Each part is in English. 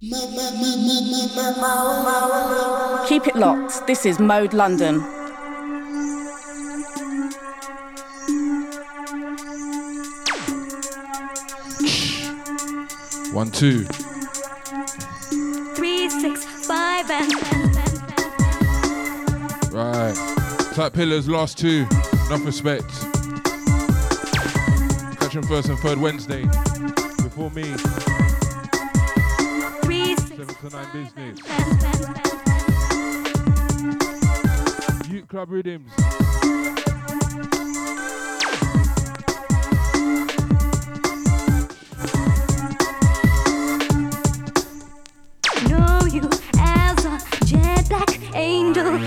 Keep it locked. This is Mode London. One, two. Three, six, five, and. Right. Type pillars, last two. Enough respect. Catch them first and third Wednesday. Before me. Three, Seven to business. Youth Club Rhythms. Know you as a jet black angel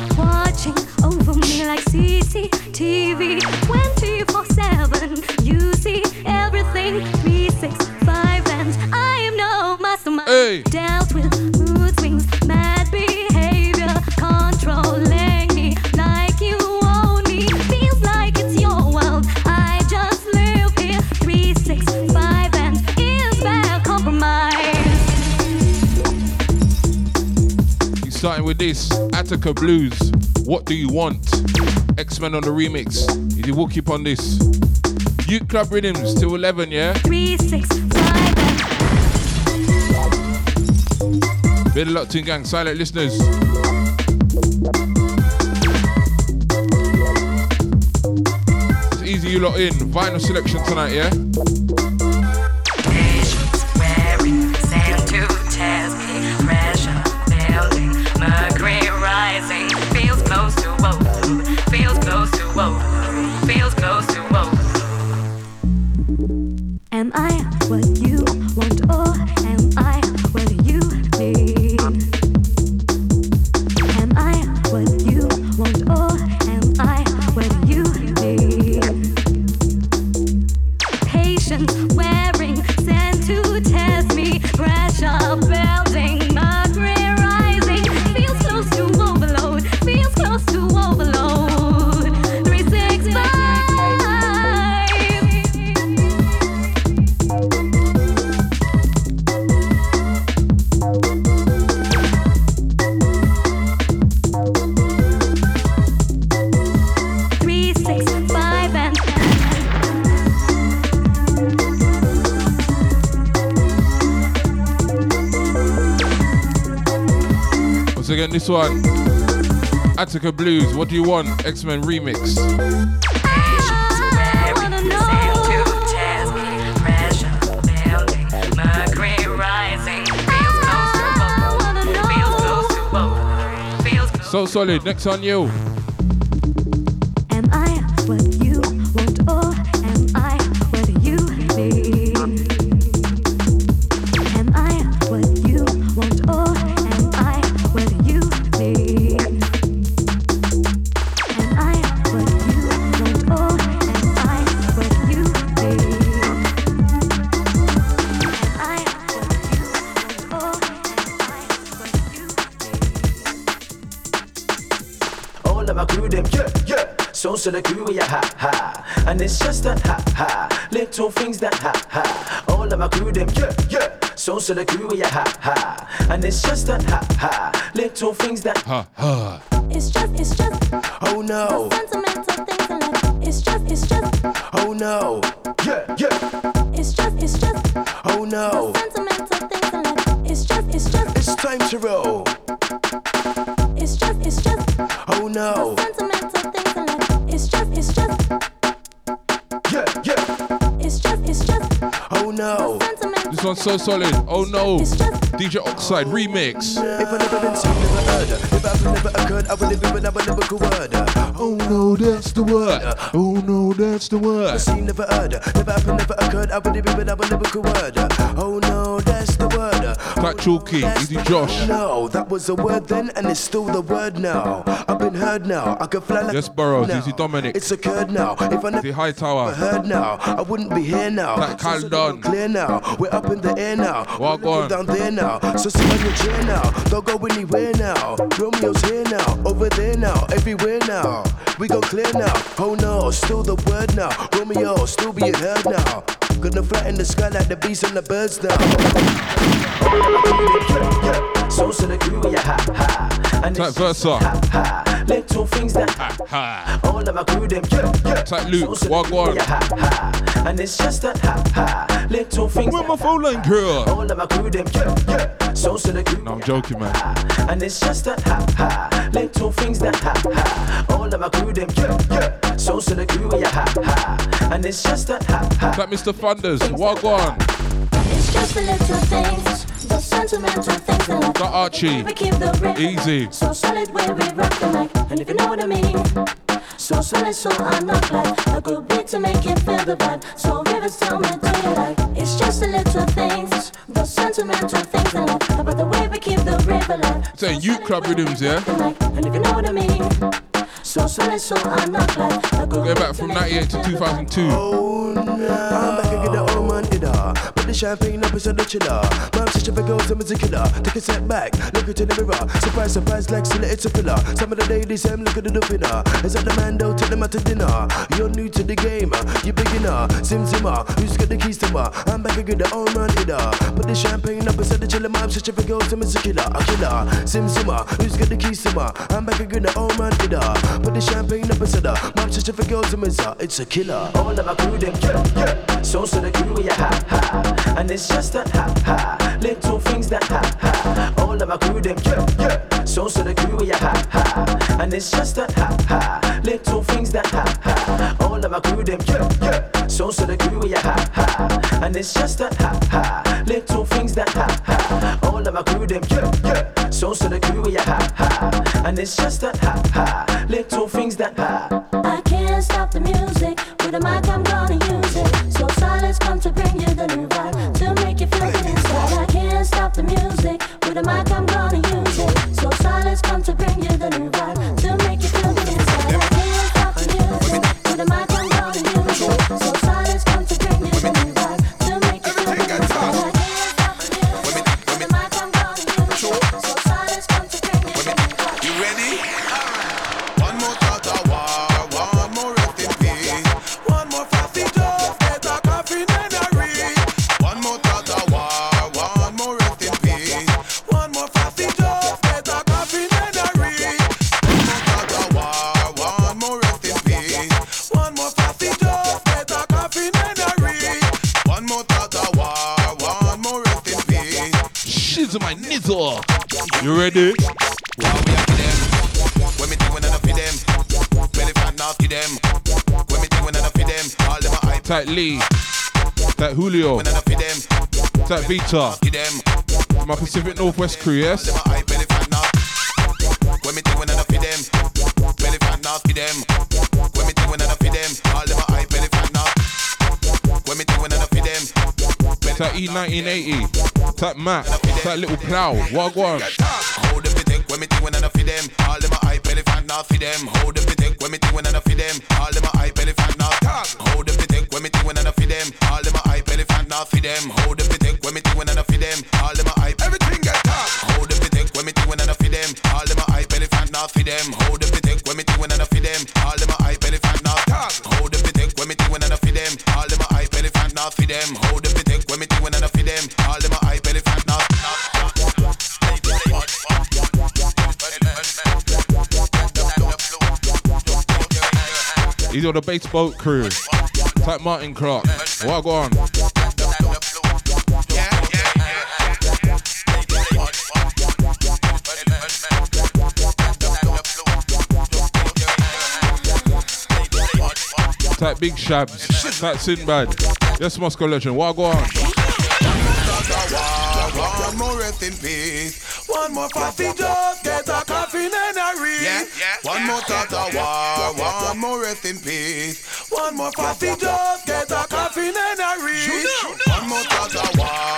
Attica Blues. What do you want? X Men on the remix. Easy will keep on this. Youth Club Rhythms till 11, yeah? Three, six, five, Bit of locked in gang, silent listeners. It's easy you lot in. Vinyl selection tonight, yeah? Attica Blues. What do you want? X Men remix. So solid. Next know. to So so the crew, yeah, ha ha. And it's just that ha ha. Little things that ha ha. All of my crew them, yeah, yeah. So so the crew, yeah, ha ha. And it's just that ha ha. Little things that Ha ha. It's just, it's just oh no, The sentimental things in life. It's just, it's just, oh no, yeah, yeah, it's just, it's just oh no. The sentimental things in life. It's just, it's just, It's time to roll. it's just, it's just Oh no, sentimental no. This one's so solid. Oh no. DJ Oxide remix. If I never been seen, never heard. If I never occurred, I would have been, I would never could word. Oh no, that's the word. Oh no, that's the word. seen, never heard. Never happened, never occurred. I would have been, I would never could word. Oh no, that's Fat Chalky, Easy Josh. No, that was a word then, and it's still the word now. I've been heard now. I can fly like Yes, Burrows, now. Easy Dominic. It's occurred now. If I never High Tower. heard now, I wouldn't be here now. That So- so Cal. Clear now. We're up in the air now. Walk We're on. down there now. So sit on your chair now. Don't go anywhere now. Romeo's here now. Over there now. Everywhere now. We go clear now. Oh no, still the word now. Romeo, still being heard now. Gonna flatten the sky like the bees and the birds now. So crew, yeah, ha ha. And Type Versa. ha ha. Little things that ha Ha. All of my crew them, yeah, yeah. Type Luke. So crew, yeah, ha ha. And it's just a ha ha. Little things Where that my phone line, girl? All of my crew them, yeah, yeah. So so the crew. No, I'm joking, man. And it's just a ha ha. Little things that ha ha. All of my crew them, yeah, yeah. So so the crew, yeah, ha ha. And it's just a ha ha. Type Mr. Thunders. Walk on. It's just the little things, the sentimental things that I Got Archie. we keep the rhythm. Easy. So solid where we rock the mic, and if you know what I mean. So solid, so I'm not like a good beat to make you feel the vibe. So rivers tell me, do you like? It's just the little things, the sentimental things that I like about the way we keep the river alive. Saying youth club rhythms, yeah? And if you know what I mean. So solid, so I'm not like a good Go back from 98 to 2002. Oh, nah. I'm back again, the old man did her. Put the champagne up inside the chiller. Mom said she goes, I'm a killer. Take a step back, look into the mirror. Surprise, surprise, like silly, it's a pillar. Some of the ladies, I'm looking at the winner. Is that the man, though, take them out to dinner. You're new to the game, uh, you beginner. Sim Zimmer, who's got the keys to my? I'm back again, the old man did. Put the champagne up inside the chiller. Mom said she goes, I'm a killer. A killer. Sim Zimmer, who's got the keys to my? I'm back again, the old man did. Put the champagne up inside her. Mom said she goes, I'm a it's a killer. All of my crew them, yeah, yeah. So so the crew, yeah, ha ha. And it's just a ha ha. Little things that ha ha. All of my crew them, yeah, yeah. So so the crew, yeah, ha ha. And it's just a ha ha. Little things that ha ha. All of my crew them, yeah, yeah. So so the crew, yeah, ha ha. And it's just a ha ha. Little things that ha ha. All of my crew them, yeah, yeah. So so the crew, yeah, ha ha. And it's just a ha ha. Little things that ha. I can't stop the music. With a mic, I'm gonna use think when enough of them. Belly Type E E1980. Type Matt. Type Little Plow. Wagwan. When me think when enough of them. All them are hype fat now for them. Hold them think when me think when enough of them. All them are hype belly fat now. Hold them think when me think when enough of them. All them are hype fat now for them. Hold them when me think when enough of them. All them are hype. Everything get top. Hold them think when me think when enough of them. All them are hype fat now for them. Hold them think when me think when enough of them. All them are hype belly fat now. Hold them think when me think when enough of them. All them are hype fat now for them. Hold them think when me think when enough of them. All them are hype fat now. He's on the bass boat crew. Type Martin Clark. Wagwan. Type Big Shabs. Type Sinbad. Yes, Moscow legend. Wagwan. One more rest in peace. One more puffy just get a coffee and a read. Yeah, yeah, One yeah, more thought of war. One more rest in peace. One more puffy just get a coffee and a read. One more thought war.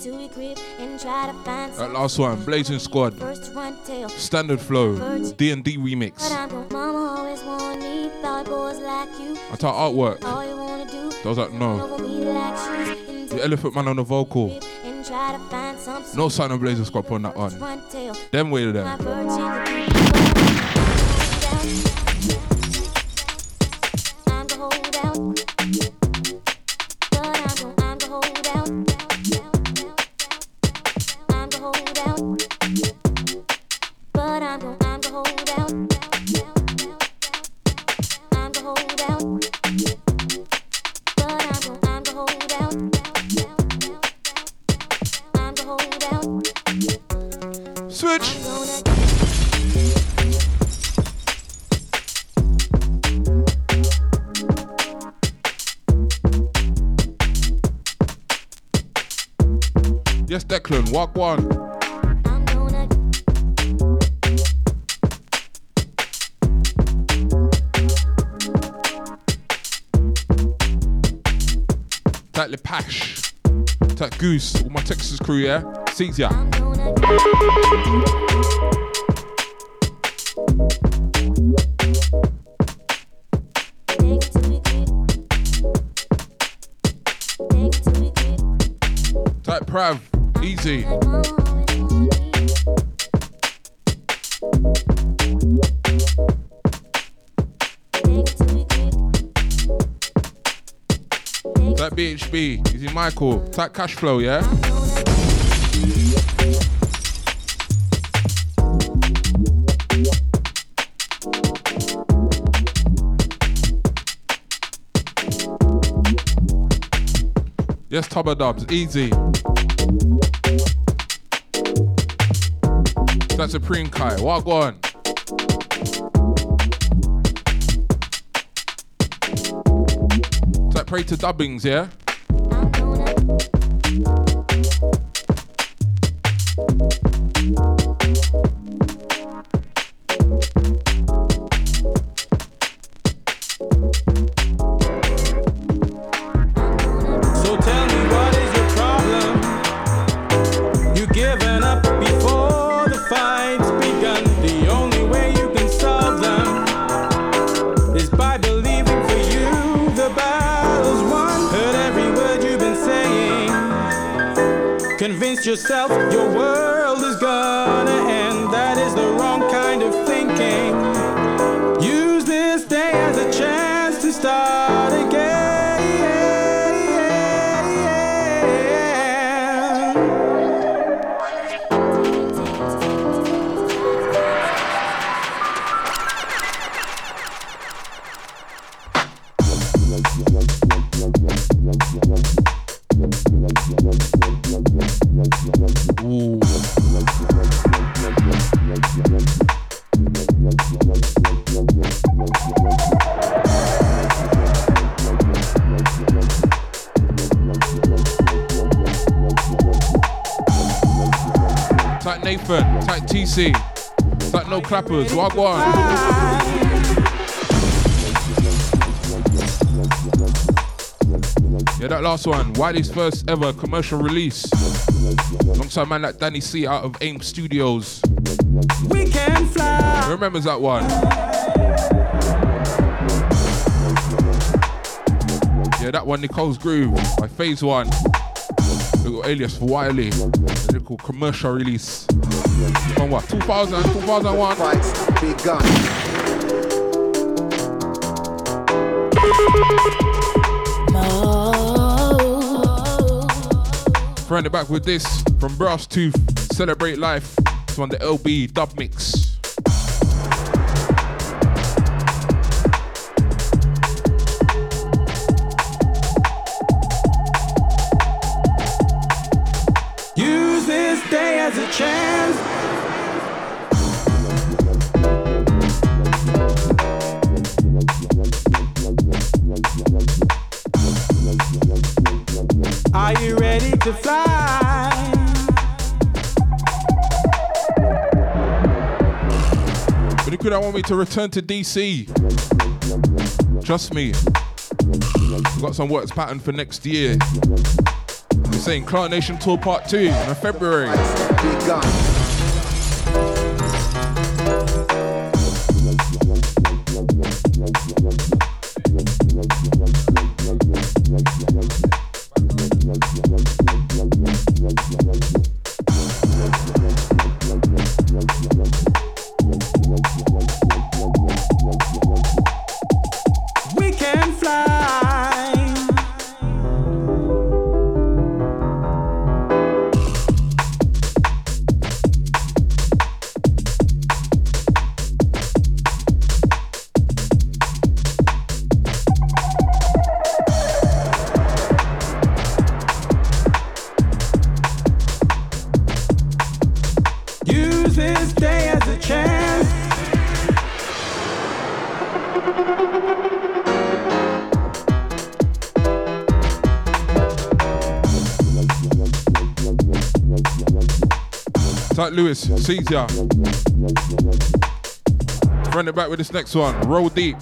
That last one. Blazin' Squad. first run tail. Standard flow. D&D remix. But I'm mama always warned me boys like you. I thought artwork. All you wanna do. I was like, no. Over me like shoes. The Elephant Man on the vocal. And try to find some No sign of Blazer Squad on that one. Them way to crew, yeah? Seats ya. Tight Prav. Easy. Tight BHB. Easy Michael. Tight Cash Flow, yeah? Yes, Tubba Dubs, easy. That's Supreme Kai. Walk on. That pray to dubbings, yeah? Clappers, Wagwan. Yeah, that last one, Wiley's first ever commercial release. Alongside man like Danny C out of AIM Studios. We can fly. Who remembers that one? Yeah, that one, Nicole's Groove by Phaze One. Little alias for Wiley. A little commercial release. From what? 2000, 2001? Fights begun. Friend it back with this from Brasstooth. Celebrate Life. It's on the LB dub mix. Use this day as a chance. To fly? But could I want me to return to DC? Trust me. We've got some works patterned for next year. We're saying Clan Nation Tour Part 2 in February. Sees ya. Run it back with this next one. Roll deep.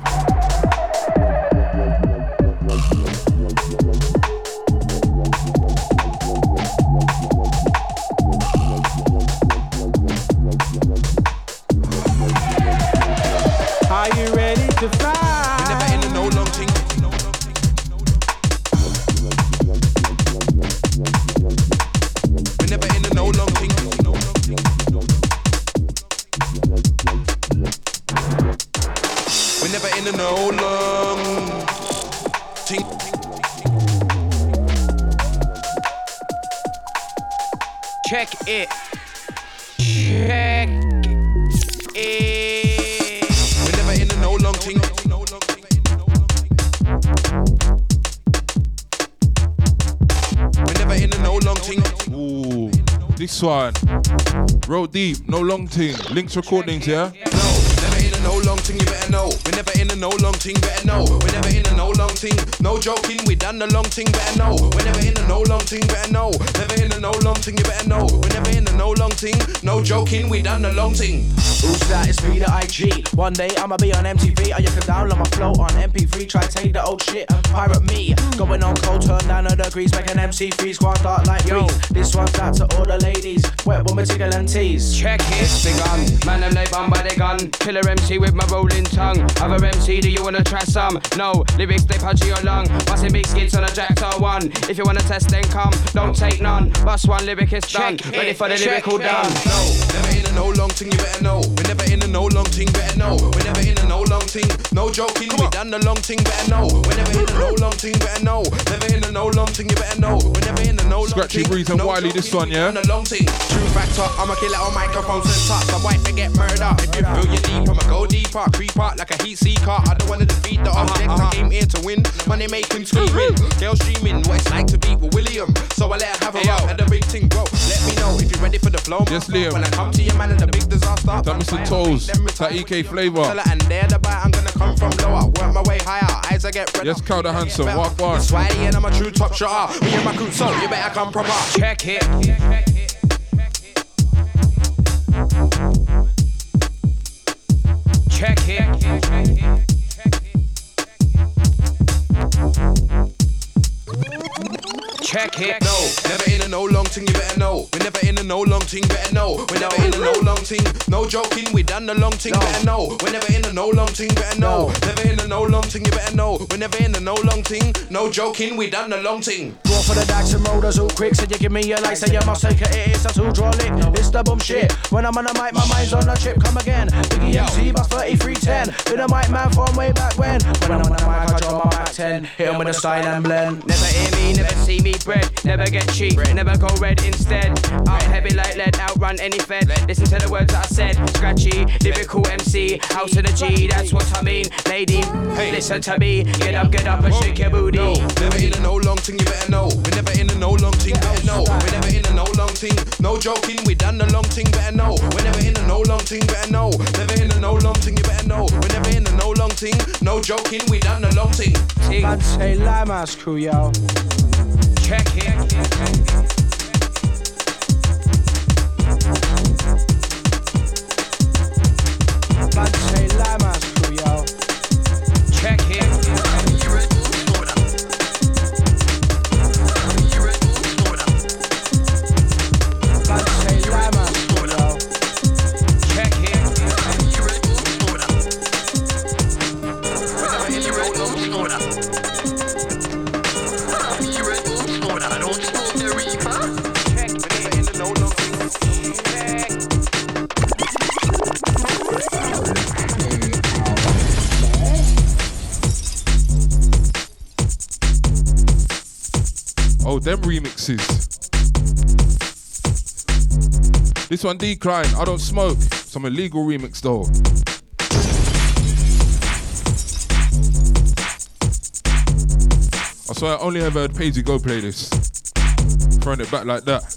Deep, no long thing. Links recordings, yeah? No, never in a no long thing, you better know. We never in a no long thing, better know. We never in a no long thing, no joking, we done the long thing, better know. We never in a no long thing, better know. Never in a no long thing, you better know. We never in a no long thing, no joking, we done the long thing. Who's that? It's me, the IG. One day I'ma be on MTV, or you can download my flow on MP3. Try take the old shit and pirate me. Going on cold, turn down the degrees, make an MC freeze, squad start like breeze. This one's out to all the ladies, wet woman, tickle and tease. Check it. The gun. Man, them they bum by the gun. Killer MC with my rolling tongue. Other MC, do you wanna try some? No. Lyrics, they punch your lung. Busting big skits on a Jackdaw one. If you wanna test, then come. Don't take none. Bust one lyric, it's done. Ready for the lyrical done. No, never in a no long thing, you better know. We never in a no long thing, better know. We never in a no long thing, no joking, we done the long thing, better know. We never in a no long thing, better know. Never in a no long thing, you better know. We never in a no long Scratchy thing. Breeze and no Wiley, this one, yeah? long thing. True factor, I'ma kill it on microphone center. Some white forget murder. If you feel you deep, I'ma go deeper. Creep out like a heat seeker. I don't wanna defeat the uh-huh, object. I uh-huh. came here to win. Money making, screaming. Girl streaming, what it's like to be with William. So I let her have a row. And the big thing, bro. Let me know if you're ready for the flow. Yes. Liam. When I come to your man in the big disaster. That Mr. Toes, that EK flavor. And there the bite, I'm gonna come from lower. Work my way higher. Eyes I get red. Yes, Calder Handsome, walk on. Swiley and I'm a true top shotter. Me and my crew, so you better come proper. Check it. Check it. Check it. No, never in a no long thing, you better know. We're never in a no long thing, better know. We're never in a no long thing, no joking, we done the long thing, better know. We're never in a no long thing, better know. Never in a no long thing, you better know. We're never in a no long thing, no joking, we done the long thing. Go for the dax and rollers all quick, so you give me your light, say you must take it, it's a two draw lick. It's the boom shit. When I'm on the mic, my mind's on the chip, come again. Biggie MC, bus 3310. Been a mic man from way back when. When I'm on the mic, I draw my back 10. Hit 'em with a style and blend. Never hear me, never see me bread. Never get cheap, never go red instead. Out heavy like lead, outrun any fed. Listen to the words that I said. Scratchy, lyrical MC, house of the G, that's what I mean. Lady, hey. listen to me. Get up, get up and shake your booty. No, never in a no long thing, you better know. We never in a no long thing, better know. We never in a no long thing, no joking, we done the long thing, better know. We never in a no long thing, better know. Never in a no long thing, you better know. We never in a no long thing, no joking, we done the long thing. Man say Limehouse crew, yo. Check it. Them remixes. This one decline. I don't smoke. Some illegal remix though. I swear I only ever heard Paisley Go play this. Throwing it back like that.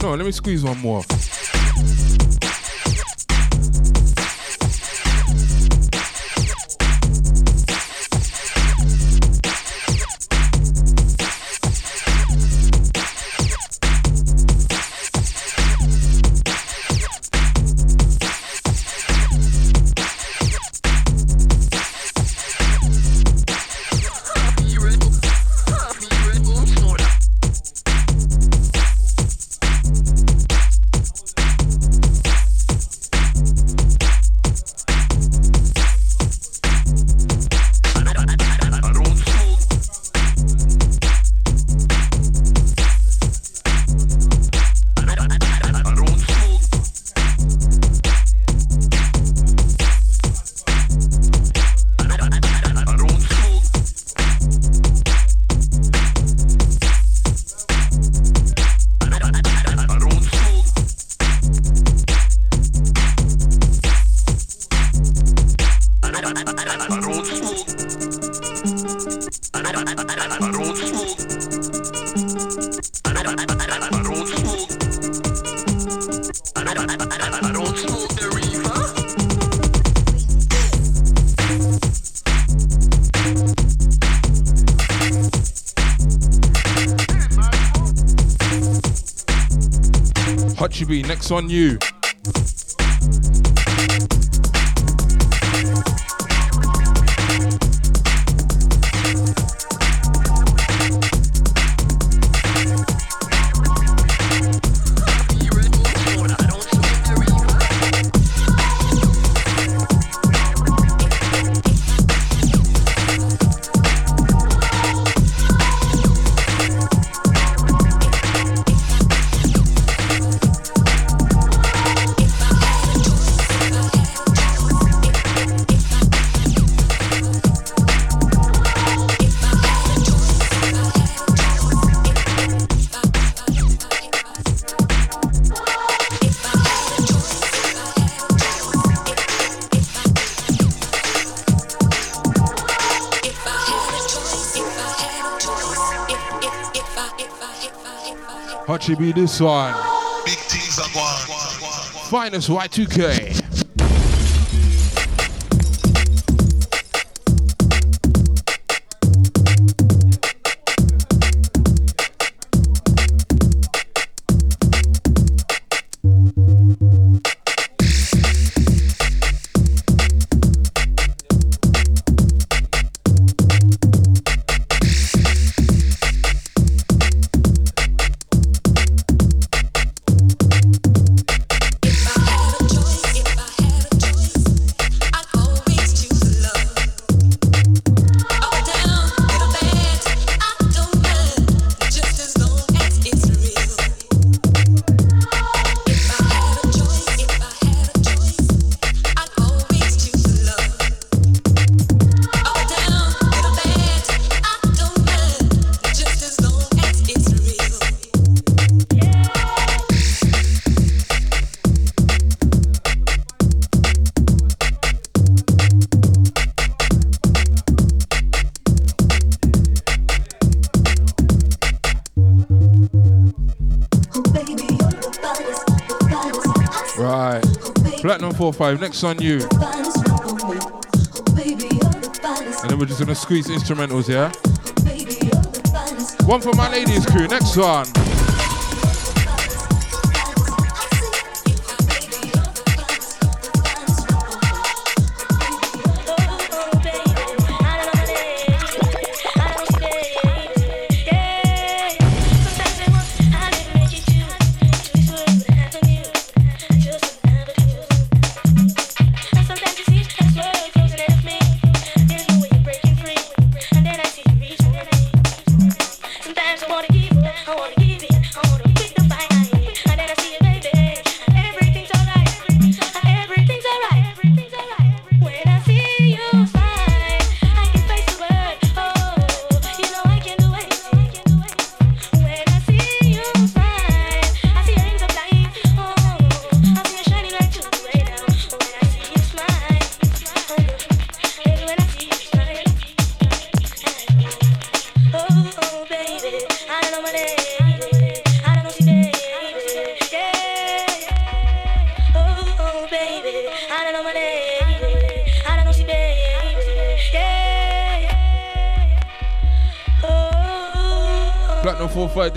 No, let me squeeze one more. on you. one. Big T's. Finest Y2K. Platinum five. next on you. And then we're just gonna squeeze instrumentals, yeah? One for my ladies crew, next one.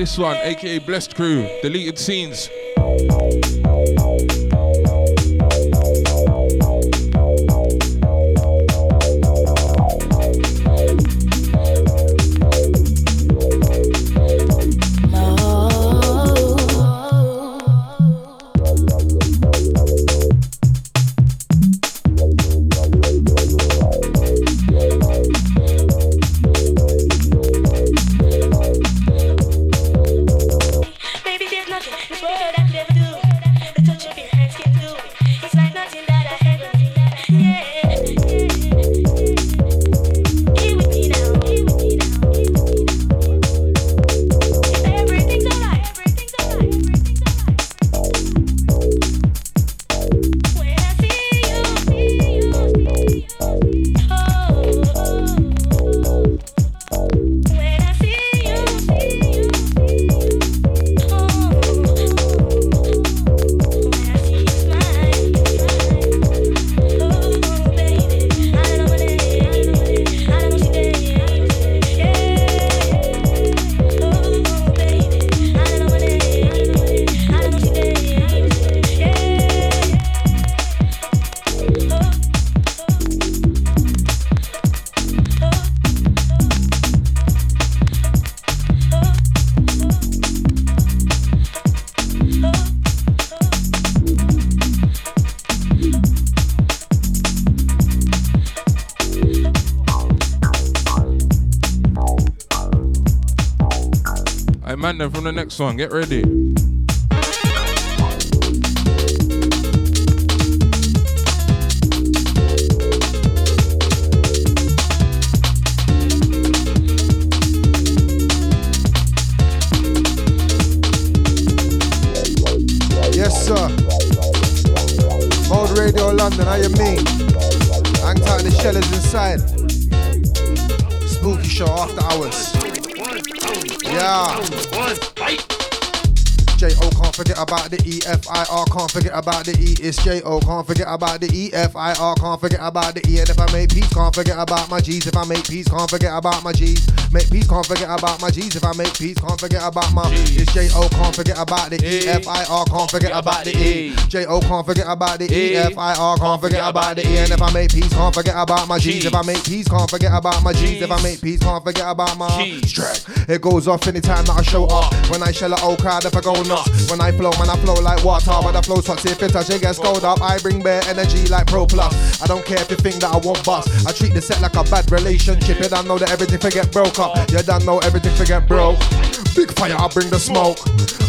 this one, aka Blessed Crew, deleted scenes. Then from the next one. Get ready. Yes, sir. Mode Radio London, how you mean? Hang tight, the shell is inside. About the E F I R can't forget about the E it's J-O can't forget about the E F I R can't forget about the E and if I make peace can't forget about my G's if I make peace can't forget about my G's make peace can't forget about my G's if I make peace can't forget about my G's. it's J-O can't forget about the E F I R can't forget about the E J-O can't forget about the E F I R can't forget about the E and if I make peace can't forget about my G's if I make peace can't forget about my G's if I make peace can't forget about my strike it goes off anytime that I show up when I shell a old crowd if I go nuts when I flow man I flow like water but the flow's hot see if it touch it gets cold up I bring bare energy like Pro Plus I don't care if you think that I won't bust I treat the set like a bad relationship you don't know that everything forget broke up you don't know everything forget broke Big fire, I bring the smoke.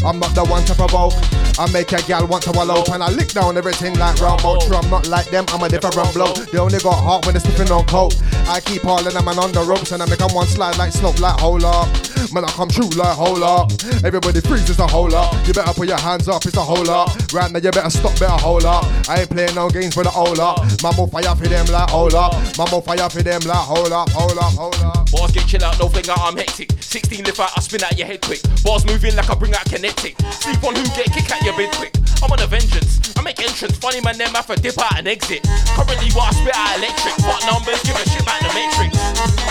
I'm not the one to provoke. I make a gal want to wallow and I lick down everything like Rambo. True, I'm not like them, I'm a different blow. They only got heart when they're sniffing on coke. I keep all of them and on the ropes and I make them one slide like slope like hold up. Man, I come true like hold up. Everybody freezes a hold up. You better put your hands up, it's a hold up. Right now, you better stop, better hold up. I ain't playing no games for the hold up. Mambo fire for them like hold up. Mambo fire for them like hold up, hold up, hold up. Bars get chill out, no finger, I'm hectic. 16 lift out, I spin out your head quick. Bars moving like I bring out kinetic. Sleep on who get kick out your bed quick. I'm on a vengeance. I make entrance. Funny man, them have to dip out and exit. Currently, what I spit out electric. What numbers give a shit about the metrics.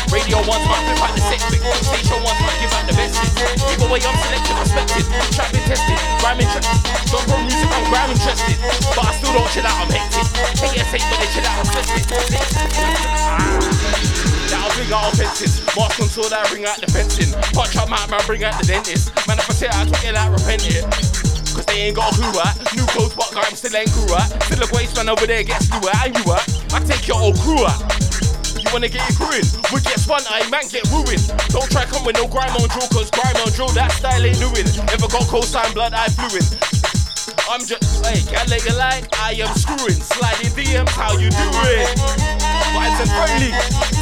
Radio ones might flip out the quick. Station ones might give out the message. Either way, I'm selected, respected. Trap been tested. Grime interested. Don't pro music, I'm grime interested. But I still don't chill out, I'm hectic. Haters hate when they chill out, I'm That I'll bring out offenses. Mask until that bring out the fencing. Punch up my man, bring out the dentist. Man, if I say I took it like repenting. Cause they ain't got a clue at. New clothes, but I'm still ain't crew at. Still a waste man over there gets new at. And you at. I take your old crew at. You wanna get your crew in? We get spun, I man get ruined. Don't try come with no grime on drill, cause grime on drill, that style ain't doing. Never got cosign blood, I fluid. I'm just, hey, can't let you lie, I am screwing. Sliding DMs, how you doing? Vibes and friendly,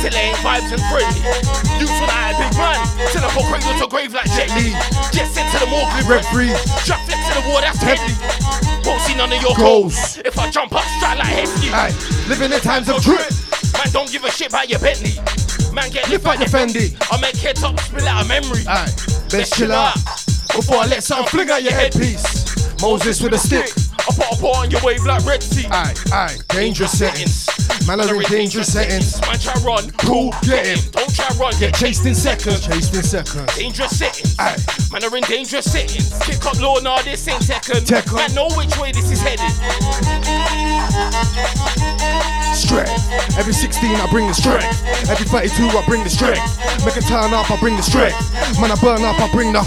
till they ain't vibes and friendly. Youths when I big man, till I go cradle to grave like Jet Li. Just sent to the morgue, Red free. Drop flex to the wall, that's deadly. Won't see none of your goals. If I jump up, strike like Heskey. Aye, living in times of drip. Man, don't give a shit about your Bentley. Man, get Lift out your Fendi. I make head top spill out of memory. Aye, best chill out. Before I let something fling out your headpiece. Moses with a stick. I put a paw on your wave like Red Sea. Aye, aye, dangerous settings. Man, are in dangerous settings. Man, try run. Cool, get him. Don't try run. Get chased in seconds. Chased in seconds. Dangerous settings. Aye. Man are in dangerous settings. Kick up law, nah, this ain't Tekken. Tekken. Man, know which way this is headed. Strength. Every 16 I bring the strength. Every 32 I bring the strength. Make a turn up, I bring the strength. Man, I burn up, I bring the.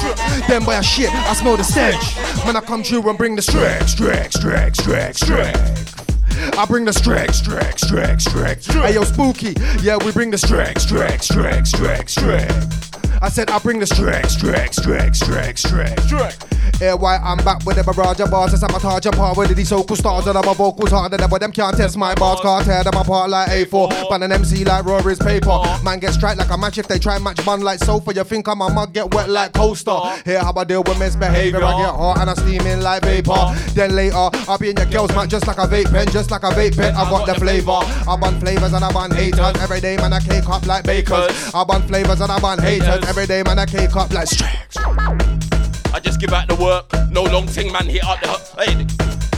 Then by a shit, I smell the stench. Man, I come through and bring the strength, strength, strength, strength, strength. I bring the strength, strength, strength, strength. Hey yo, spooky. Yeah, we bring the strength, strength, strength, strength, strength. I said I bring the strength, strength, strength, strength, strength, Yeah, why I'm back with the barrage of bars, I sabotage and part with these so-called stars and my vocals harder than but them can't test my bars, can't tear them apart like A4. Ban an MC like Rory's paper. Man get strike like a match if they try and match bun like sofa. You think I'm a mug, get wet like coaster. Here how I deal with misbehavior. I get hot and I steam in like vapor. Then later, I'll be in your girl's mat just like a vape pen, just like a vape pen. I got the flavor. I bun flavors and I bun haters. Every day, man, I cake up like bakers. I bun flavors and I bun haters. Every day, man, I cake up like strength. I just give out the work. No long thing, man, hit up the. Hey,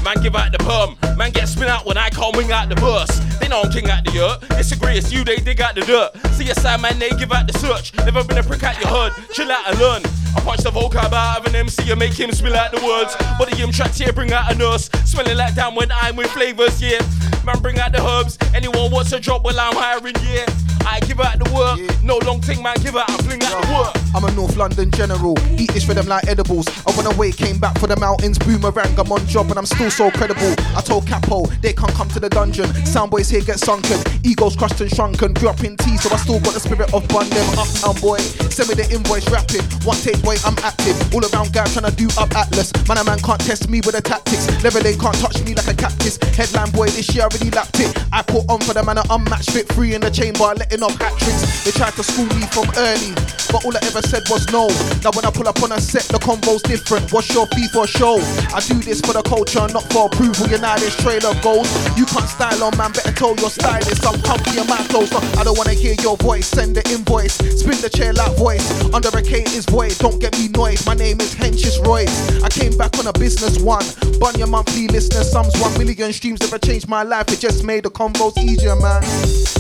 man, give out the perm. Man, get spin out when I can't wing out the verse. They know I'm king out the earth. Disagree, it's you, they dig out the dirt. See a side man, they give out the search. Never been a prick out your hood. Chill out and learn. I punch the vocab out of an MC and make him spill out the words. But the him tracks here bring out a nurse. Smelling like damn when I'm with flavors, yeah. Man, bring out the herbs. Anyone wants a job while I'm hiring, yeah. I give out the work. No long thing, man, give out and fling out the work. I'm a North London general. Eat this for them like edibles. I went away, came back for the mountains. Boomerang, I'm on job and I'm still so credible. I told Capo they can't come to the dungeon. Soundboys here get sunken. Egos crushed and shrunken. Grew up in tea, so I still got the spirit of bun them uptown um, boy. Send me the invoice rapping. One take boy, I'm active. All around guy trying to do up Atlas. Man, a man can't test me with the tactics. Leveling can't touch me like a cactus. Headline boy, this year already lapped it. I put on for the man, a unmatched fit free in the chamber, letting off hat tricks. They tried to school me from early, but all I ever said was no. Now when I pull up on a set, the convo's different. What's your fee for show? I do this for the culture, not for approval. You know how this trailer goes. You can't style on man, better tell your stylist. I'm comfy in my clothes. I don't wanna hear your voice. Send the invoice, spin the chair like voice. Under a K is void. Don't get me noise. My name is Henchis Royce. I came back on a business one. Bun your monthly listener sums one million streams never changed my life. It just made the combos easier, man.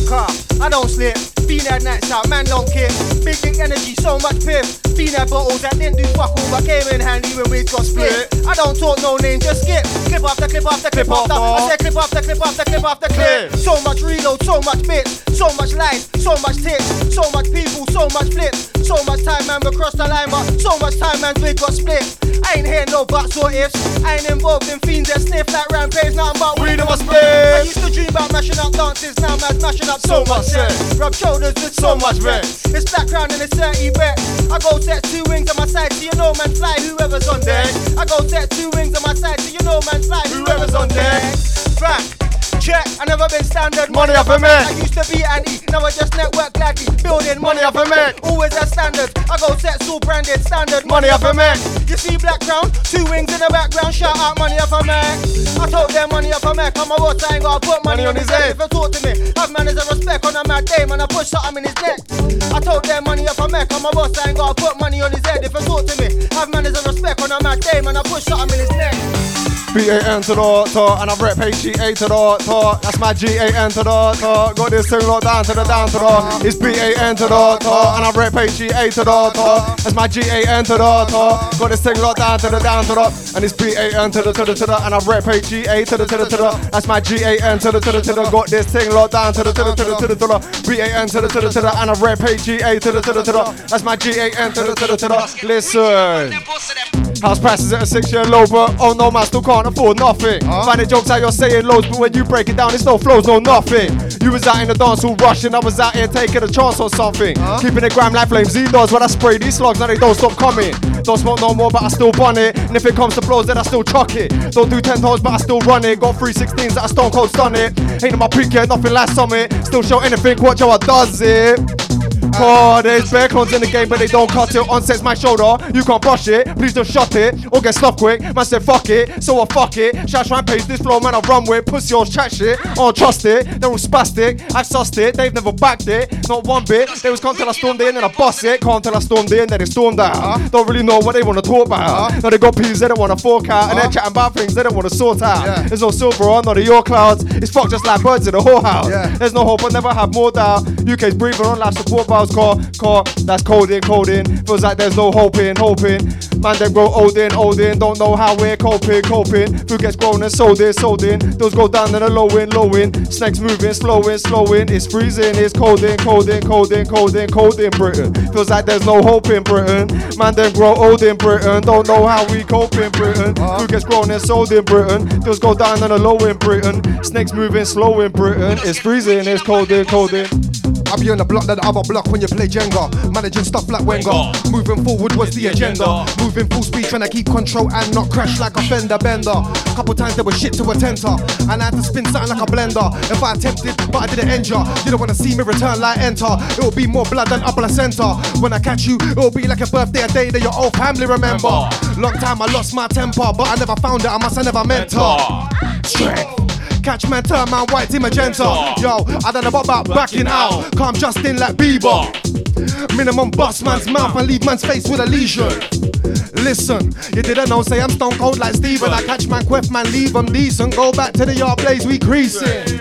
Car, I don't slip. Bean nights out, man don't care. Big big energy, so much piff. Bean bottles that didn't do fuck all, but came in handy when we got split. I don't talk no name, just skip. Clip after clip after clip after. I said clip after clip after clip after clip. So much reload, so much bits, so much lies, so much tips, so much people, so much flips. So much time, man, we crossed the line, but so much time, man, we got split. I ain't hear no buts or ifs. I ain't involved in fiends that sniff like rampage, nothing but weed in my split. I used to dream about mashing up dances, now man's mashing up so much sex. Rub shoulders with so much vex. It's black crown and it's 30 bet. I go set two wings on my side, so you know man fly whoever's on deck. I go set two wings on my side, so you know man fly whoever's on deck. Back. Check, I never been standard. Money off a man. I used to be Andy, now I just network gladly. Building money off a man. Always at standard. I go sets all branded standard. Money off a man. You see black crown, two wings in the background. Shout out money off a man. I told them money off a man. Come on, what I ain't gotta put money on his head. If you talk to me, have manners and respect on a mad day, man. I push something in his neck. I told them money off a man. Come on, what I ain't gotta put money on his head. If you talk to me, have manners and respect on a mad day, man. I push something in his neck. B-A-N to the to, and I rep H-E-A to the to. That's my G-A-N to the to. Got this thing locked down to the down to the. It's B-A-N to the to, and I rep H-E-A to the to. That's my G-A-N to the to. Got this thing locked down to the down to the, and it's B-A-N to the to the to the, and I rep H-E-A to the to the to the. That's my G-A-N to the to the to the. Got this thing locked down to the to the to the to the to the. B-A-N to the to the to the, and I rep H-E-A to the to the to the. That's my G-A-N to the to the to the. Listen. House prices at a six year low, but oh no, man, still can't afford nothing. Finding jokes out you're saying loads, but when you break it down, it's no flows, no nothing. You was out in the dance all rushing, I was out here taking a chance on something. Keeping it gram like flames, Z does when I spray these slugs, now they don't stop coming. Don't smoke no more, but I still bun it. And if it comes to blows, then I still chuck it. Don't do 10 toes, but I still run it. Got 316s that I stone cold stun it. Ain't in my peak yet, nothing last summit. Still show anything, watch how I does it. Oh, there's bear clones in the game, but they don't cut it. Onsets my shoulder, you can't brush it. Please don't shut it or get stuck quick. Man said fuck it, so I fuck it. Shout try and pace this flow, man. I run with pussy or chat shit. I don't trust it. They're all spastic. I've sussed it. They've never backed it, not one bit. They was calm till I stormed in, then I bust it. Can't till I stormed in, then they stormed out. Don't really know what they wanna talk about. Now they got peas they don't wanna fork out, and they're uh-huh. chatting about things they don't wanna sort out. There's no silver on none of your clouds. It's fucked just like birds in a whorehouse. There's no hope, I never have more doubt. UK's breathing on life support valves, car, car. That's cold in, cold in. Feels like there's no hoping, hoping. Man, them grow old in, old in. Don't know how we're coping, coping. Food gets grown and sold in, sold in. Those go down and a low in, low in. Snakes moving, slowing, slowing. It's freezing, it's cold in, cold in, cold in, cold in, in Britain. Feels like there's no hope in Britain. Man, them grow old in Britain. Don't know how we cope in Britain. Food gets grown and sold in Britain. Those go down and a low in Britain. Snakes moving slow in Britain. It's freezing, it's cold in, cold in. I be on the block, then the other block when you play Jenga. Managing stuff like Wenger. Moving forward was the agenda. Moving full speed, trying to keep control and not crash like a fender bender. Couple times there was shit to attend to, and I had to spin something like a blender. If I attempted, but I didn't enter. You don't wanna see me return like enter. It will be more blood than a placenta. When I catch you, it will be like a birthday, a day that your old family remember. Long time I lost my temper, but I never found it. I must have never meant to. Strength. Catch man, turn man, white to magenta. Yo, I don't know about backing out. Calm just in like Bieber. Minimum bust man's mouth and leave man's face with a lesion. Listen, you didn't know, say I'm stone cold like Steven. I catch man, quiff man, leave them decent. Go back to the yard blaze, we creasing.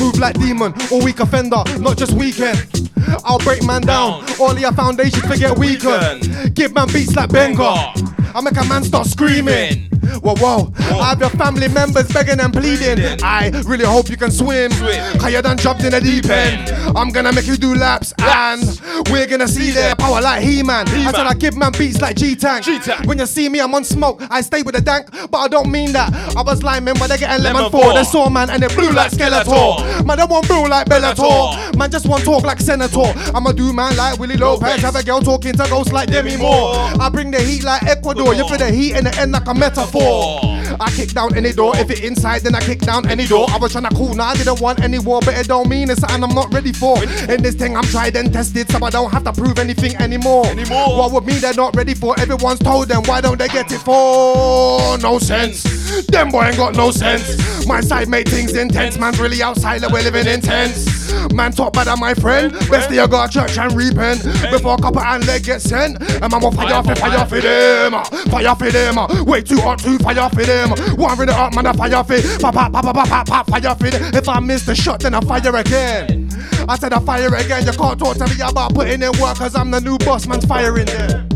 Move like demon, or weak offender, not just weekend. I'll break man down, all your foundations forget weakened. Give man beats like Benga. I make a man start screaming. Whoa, whoa. I have your family members begging and pleading. I really hope you can swim. Cause you done jumped in the deep end. I'm gonna make you do laps and we're gonna see their power like He-Man. I said I give man beats like G-Tank. When you see me, I'm on smoke. I stay with the dank, but I don't mean that. I was lineman, when they getting lemon, Lemon for. They saw man and they blew like Skeletor. Man, they want blue like Bellator. Man, just want talk like Senator. I'ma do man like Willie Lopez. Have a girl talking to ghosts like Demi Moore. I bring the heat like Ecuador. You feel the heat in the end like a metaphor. I kick down any door. If it inside, then I kick down any door. I was trying to cool, now I didn't want any war, but it don't mean it's something I'm not ready for. In this thing, I'm tried and tested, so I don't have to prove anything anymore. Anymore. What would mean they're not ready for? Everyone's told them, why don't they get it for? No sense. Them boy ain't got no sense. My side made things intense. Man's really outside, like we're living intense. Man talk bad at my friend. Best of you go to church and repent before a couple and leg get sent. And man will fire for fire for them, fire for them. Way too hot to fire for them. One it up, man, I fire for pa pa pa pa pa pa fire for them. If I miss the shot, then I fire again. I said I fire again. You can't talk to me about putting in work, cause I'm the new boss. Man's firing there.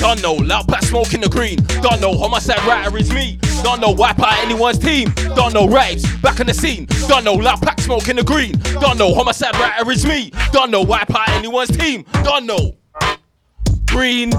Don't know, loud pack smoke in the green. Don't know, homicide writer is me. Don't know, wipe out anyone's team. Don't know, raves, back in the scene. Don't know, loud pack smoke in the green. Don't know, homicide writer is me. Don't know, wipe out anyone's team. Don't know. Green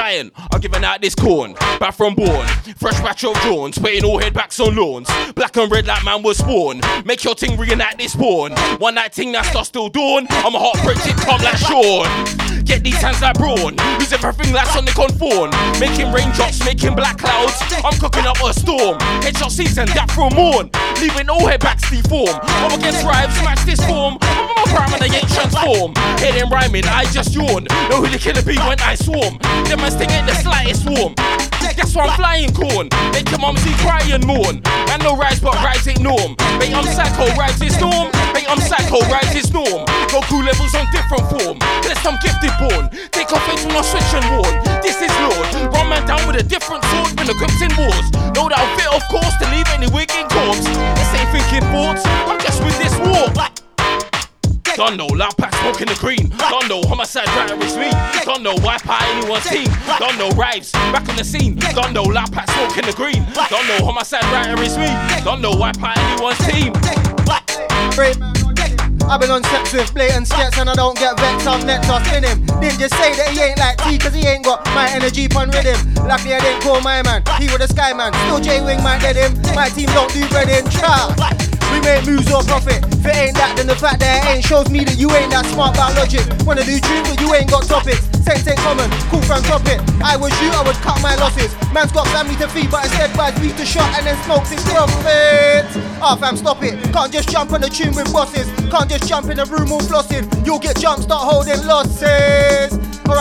giant, I'm giving out this corn. Back from born, fresh batch of Johns, putting all headbacks on lawns. Black and red like man was born. Make your ting reenact this spawn. One night ting that's still dawn. I'm a hot prick, it come like Sean. Get these hands like brawn. Use everything like Sonic on fawn. Making raindrops, making black clouds. I'm cooking up a storm. Headshot season, that for a morn. Leaving all headbacks deform. I'm against rhymes, smash this form. I'm on prime and I ain't transform. Heading rhyming, I just yawn. Know who the killer be when I swarm. Them man sting ain't the slightest warm. That's why I'm flying corn. Make your mum see cry and mourn. And no rise, but rise ain't norm. Mate, I'm um psycho, oh, rise is norm. Mate, I'm um psycho, oh, rise is norm. Goku levels on different form. Unless I'm gifted born. Take off face when I switch and warn. This is Lord. Run man down with a different sword. Been equipped in wars. Know that I'm fit, of course, to leave any wig in corpse. This ain't thinking thoughts. I'm just with this war. Don't know, loud pack smoking the green. Don't know, homicide writer is me. Don't know, wipe out anyone's team. Don't know, rives, back on the scene. Don't know, loud pack smoking the green. Don't know, homicide writer is me. Don't know, wipe out anyone's team. I've been on steps with blatant skets and I don't get vexed, I'm next, I'll spin him. Didn't just say that he ain't like T cause he ain't got my energy pun rhythm. Luckily I didn't call my man, he was a sky man. Still J Wing might dead him, my team don't do breading. Cha. We make moves or profit. If it ain't that, then the fact that it ain't shows me that you ain't that smart about logic. Wanna do tunes, but you ain't got topics. Sense ain't common, cool from top it. I was you, I would cut my losses. Man's got family to feed, but instead buys weed to shot and then smokes his profit. Ah, fam, stop it. Can't just jump on the tune with bosses. Can't just jump in the room all flossing. You'll get jumped, start holding losses.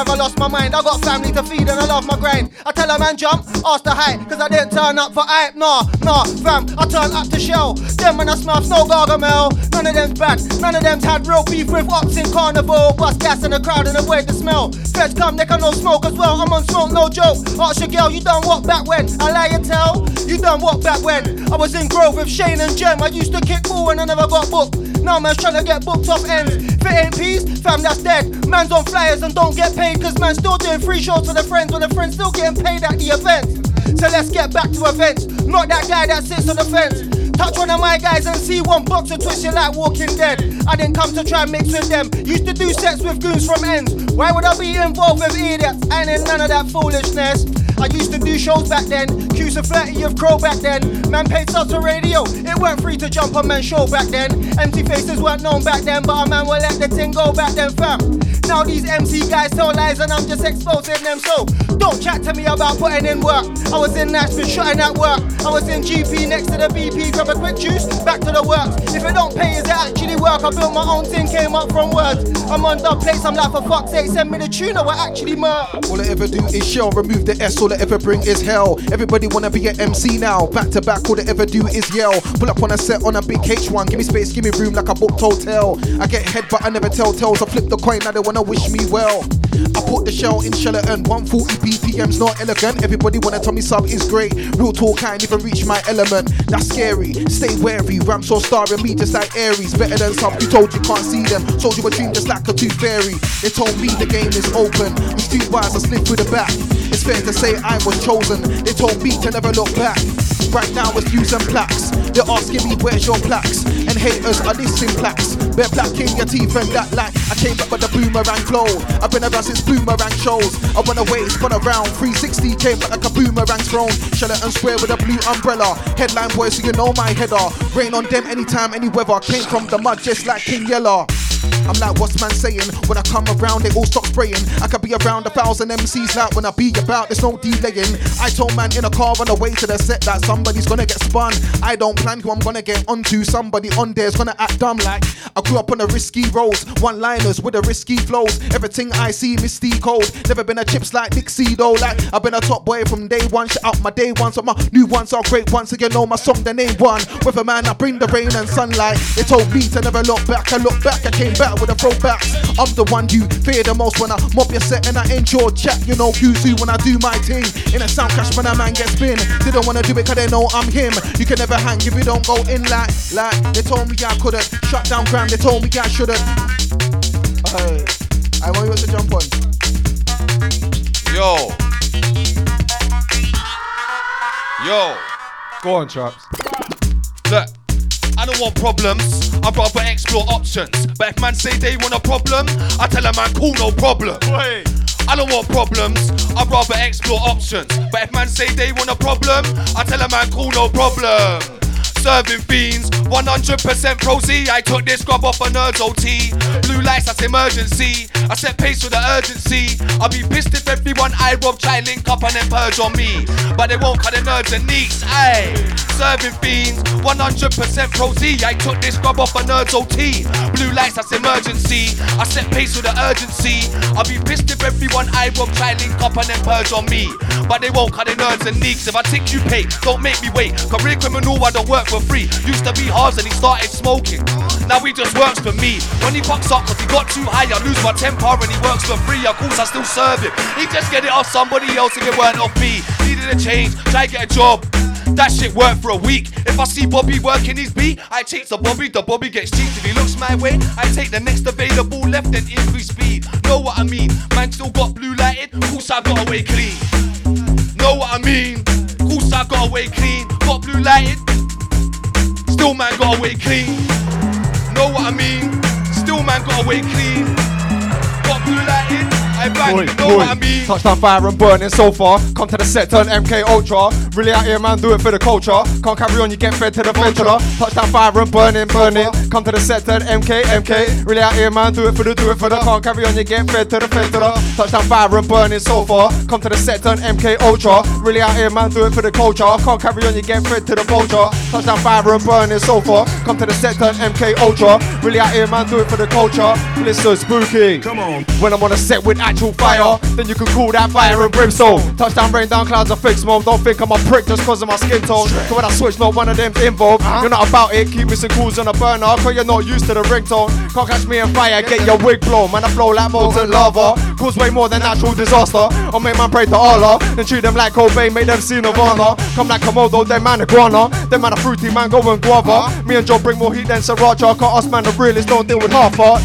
I lost my mind? I got family to feed and I love my grind. I tell a man jump, ask the height, cause I didn't turn up for hype. Nah, nah, fam, I turn up to shell. Them when I snuff, no gargamel. None of them's bad, none of them's had real beef with ops in carnival. Bust gas in the crowd and avoid the smell. Feds come, they can no smoke as well. I'm on smoke, no joke. Ask your girl, you done what back when? I lie you tell, you done what back when? I was in Grove with Shane and Jem. I used to kick ball and I never got booked. Now man's trying to get booked off ends. If it ain't peace, fam, that's dead. Man's on flyers and don't get paid, cause man's still doing free shows for the friends when the friends still getting paid at the event. So let's get back to events. Not that guy that sits on the fence. Touch one of my guys and see one box and twist you like Walking Dead. I didn't come to try and mix with them. Used to do sets with goons from ends. Why would I be involved with idiots? Ain't in none of that foolishness. I used to do shows back then. Q's a 30 of Crow back then. Man paid subs to radio. It weren't free to jump on man's show back then. Empty faces weren't known back then, but a man will let the thing go back then, fam. Now these MC guys tell lies and I'm just exposing them. So don't chat to me about putting in work. I was in Nashville shutting at work. I was in GP next to the BP. Grab a quick juice, back to the works. If it don't pay, is it actually work? I built my own thing, came up from words. I'm on dub place, I'm like for fuck's sake, send me the tune or I actually murk. All I ever do is shell, remove the S, all I ever bring is hell. Everybody wanna be an MC now, back to back, all I ever do is yell. Pull up on a set on a big H1, give me space, give me room like a booked hotel. I get head, but I never tell tales, I flip the coin, now they wanna wish me well. I put the shell in and 140 BPM's not elegant. Everybody wanna tell me sub is great. Real talk can't even reach my element. That's scary. Stay wary. Ram so starring me just like Aries. Better than some who told you can't see them. Sold you a dream just like a tooth fairy. They told me the game is open. With streetwise, I slip through the back. It's fair to say I was chosen. They told me to never look back. Right now it's views and plaques. They're asking me where's your plaques. And haters are listing plaques. Bear black in your teeth and that like I came back with the boomerang flow. I've been around since boomerang shows. I went away, spun around. 360 came back like a boomerang thrown. Sheraton Square with a blue umbrella. Headline boy, so you know my header. Rain on them anytime, any weather. Came from the mud just like King Yeller. I'm like, what's man saying? When I come around, they all stop spraying. I could be around a thousand MCs like when I be about, there's no delaying. I told man in a car on the way to the set that somebody's gonna get spun. I don't plan who I'm gonna get onto. Somebody on there's gonna act dumb like I grew up on the risky roads, one liners with the risky flows. Everything I see, misty cold. Never been a chips like Dixie though. Like I've been a top boy from day one. Shut out my day ones, but my new ones are great ones. So you know my song, the name one. With a man, I bring the rain and sunlight. They told me to never look back. I look back, I came back with a throwbacks. I'm the one you fear the most when I mob your set and I enjoy chat. You know who's who when I do my thing. In a sound clash when a man gets spin. They don't wanna do it cause they know I'm him. You can never hang if you don't go in like, like. They told me I couldn't. Shut down Gram, they told me I shouldn't. Hey, I want you to jump on. Yo. Yo. Go on, Traps. I don't want problems. I'd rather explore options. But if man say they want a problem, I tell a man cool, no problem. I don't want problems. I'd rather explore options. But if man say they want a problem, I tell a man cool, no problem. Serving fiends, 100% pro. I took this grub off a nerd's OT. Blue lights, that's emergency. I set pace with the urgency. I'll be pissed if everyone I rob try link up and then purge on me. But they won't cut the nerds and neeks, Aye. Serving fiends, 100% pro. I took this grub off a nerd's OT. Blue lights, that's emergency. I set pace with the urgency. I'll be pissed if everyone I rob try link up and then purge on me. But they won't cut the nerds and neeks. If I take you pay, don't make me wait. Career criminal, I don't work for free. Used to be hard and he started smoking. Now he just works for me. When he fucks up cause he got too high, I lose my temper and he works for free. Of course I still serve him. He just get it off somebody else if it weren't off me. Needed a change, try get a job. That shit worked for a week. If I see Bobby working his beat, I chase the Bobby, the Bobby gets cheap. If he looks my way, I take the next available left and increase speed. Know what I mean? Man still got blue lighted, course I got away clean. Know what I mean? Course I got away clean. Got blue lighted, still man got away clean. Know what I mean? Still man got away clean. Got blue lighted, I bang. Boy, know boy. what I mean? Touchdown fire and burning so far. Come to the set, turn MK Ultra. Really out here, man, do it for the culture. Can't carry on, you get fed to the fed. Touchdown fire and burning, burning. Come to the set, turn MK, MK. Really out here, man, do it for the, do it for the. Can't carry on, you get fed to the fed. Touchdown fire and burning so far. Come to the set, turn MK Ultra. Really out here, man, do it for the culture. Can't carry on, you get fed to the vulture. Touchdown fire and burning so far. Come to the set, turn MK Ultra. Really out here, man, do it for the culture. Listen, spooky. Come on. When I'm on a set with actual fire, then you can call that fire and brimstone. Touchdown, rain down clouds, of fix mom. Don't think I'm a prick just cause of my skin tone. So when I switch, not one of them's involved. Uh-huh. You're not about it, keep missing calls on a burner, cause you're not used to the ringtone. Can't catch me in fire, get your wig blown. Man, I flow like molten lava. Cause way more than natural disaster. I'll make man pray to Allah, then treat them like Kobe, make them see Nirvana. Come like Komodo, them man iguana. Them man a fruity mango and guava. Uh-huh. Me and Joe bring more heat than Sriracha. Can't ask man the realest, don't deal with half art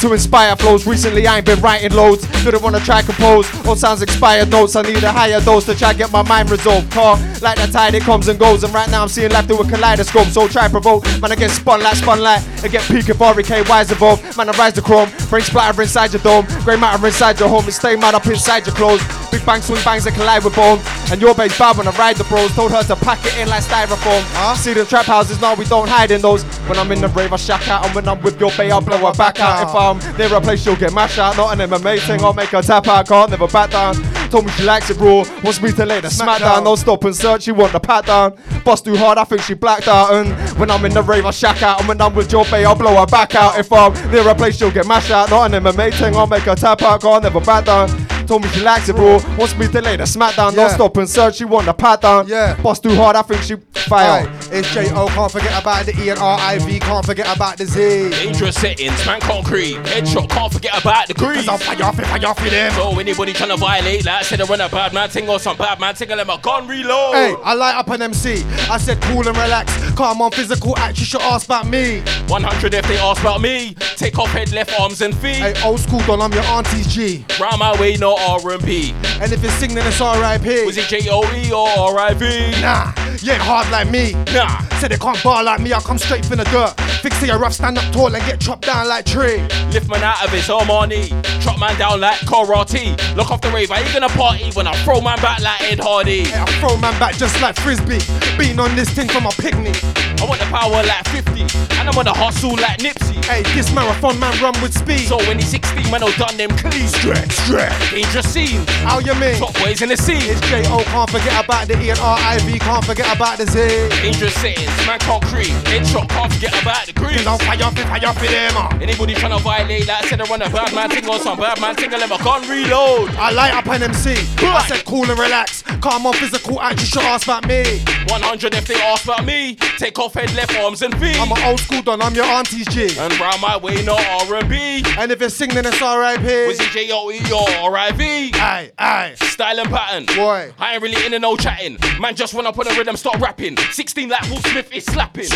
to inspire flows. Recently, I ain't been writing loads. Didn't wanna try compose. All sounds expired notes. I need a higher dose to try get my mind resolved. Car like the tide, it comes and goes. And right now, I'm seeing life through a kaleidoscope. So try provoke. Man, I get spun like spun light. I get peak if RK wise evolve. Man, I rise the chrome. Brain splatter inside your dome. Grey matter inside your home. It stay mad up inside your clothes. Big bang, swing bangs that collide with bone. And your bass bad when I ride the bros. Told her to pack it in like styrofoam. See the trap houses, now we don't hide in those. When I'm in the rave, I shack out. And when I'm with your bay, I'll blow her back out. If I'm near a place, she'll get mashed out. Not an MMA thing, I'll make her tap out. Can't never back down. Told me she likes it raw. Wants me to lay the smack down. Don't stop and search, she want the pat down. Bust too hard, I think she blacked out. And when I'm in the rave, I shack out. And when I'm with your bay, I'll blow her back out. If I'm near a place, she'll get mashed out. Not an MMA thing, I'll make her tap out. Can't never back down. Told me she likes it, bro. Wants me to lay the smackdown, Yeah. don't stop and search. She want the pat down. Yeah. Bust too hard, I think she fire. Aye, it's J-O, can't forget about the E and R-I-V, can't forget about the Z. Dangerous settings, man concrete. Headshot, can't forget about the grease. I'll fire off it, fire off it, them. So anybody trying to violate that, said I run a bad man thing or some bad man thing, let my gun reload. Hey, I light up an MC. I said cool and relax. Calm on physical act, you should ask about me. 100 if they ask about me. Take off head, left arms and feet. Hey, old school don, I'm your auntie's G. Round my way, no R&B. And if it's sing, then it's R.I.P. Was it J-O-E or R-I-V? Nah, you ain't hard like me. Nah. Said they can't bar like me, I come straight from the dirt. Fix to your rough, stand up tall and get chopped down like tree. Lift man out of his harmony. Chop man down like karate. Look off the rave, are you gonna party when I throw man back like Ed Hardy? Hey, I throw man back just like frisbee. Been on this thing from a picnic. I want the power like 50, and I want to hustle like Nipsey. Hey, this marathon man run with speed. So when he's 16, man, I've done them clean. Stretch, stretch. Dangerous scene. How you mean? Top boys in the scene. It's J-O, can't forget about the E and R-I-V, can't forget about the Z. Dangerous settings, man concrete. Headshot, can't forget about the grease. I'll fire off it, fire off it, them. Anybody tryna violate that, I said I run a bad man thing or some bad man thing, I let my gun reload. I light up an MC. I said cool and relax. Calm on physical act, you should ask about me. 100 if they ask about me. Take off head, left arms and feet. I'm an old school don, I'm your auntie's G. And round my way, no R&B. And if it's sing, then it's R.I.P. Was it J-O-E or R-I-V? Aye, aye. Style and pattern. Boy. I ain't really in and no chatting. Man just run up on a rhythm, start rapping. 16 like Will Smith is slapping.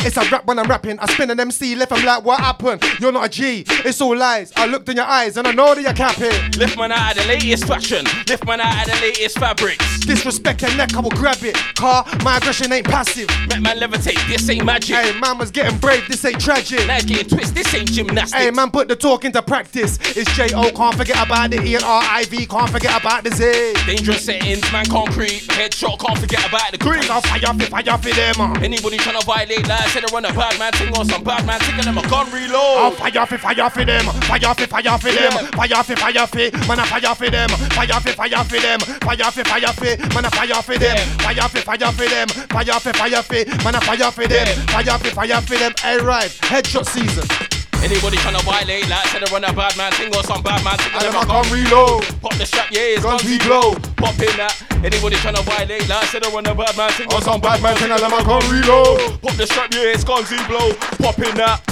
It's a rap when I'm rapping. I spin an MC, left I'm like, what happened? You're not a G. It's all lies. I looked in your eyes and I know that you're capping. Lift man out of the latest fashion. Lift man out of the latest fabrics. Disrespect your neck, I will grab it. Car, my aggression ain't passive. Met man levitate, this ain't magic. Hey, man was getting brave, this ain't tragic. Now getting twist, this ain't gymnastics. Hey, man, put the talk into practice. It's J-O, can't forget about the E and R-I-V, can't forget about the Z. Dangerous settings, man concrete. Headshot, can't forget about the grease. I'll fire fire off it, them. Anybody tryna violate that, I run a bad man thing or some bad man thing, and let my gun reload. I'll fire it, fire it, them. Fire it, fire it, them. Fire it, fire it. Man, I fire it, them. Fire it, fire it, them. Fire it, fire it. Man, I fire it, them. Fire it, fire it, them. Fire it, fire it. Man, I fire it, them. Fire it, fire it, them. Hey, right. Headshot season. Anybody tryna violate that, said I run a bad man thing or some bad man thing, and gun gun reload. Pop the strap, yeah, it's Guns guns we blow. Pop in that. Anybody tryna violate that, said I run a bad man thing or some bad man thing, and my gun reload. Pop the strap, yeah, it's guns we blow. Pop in that.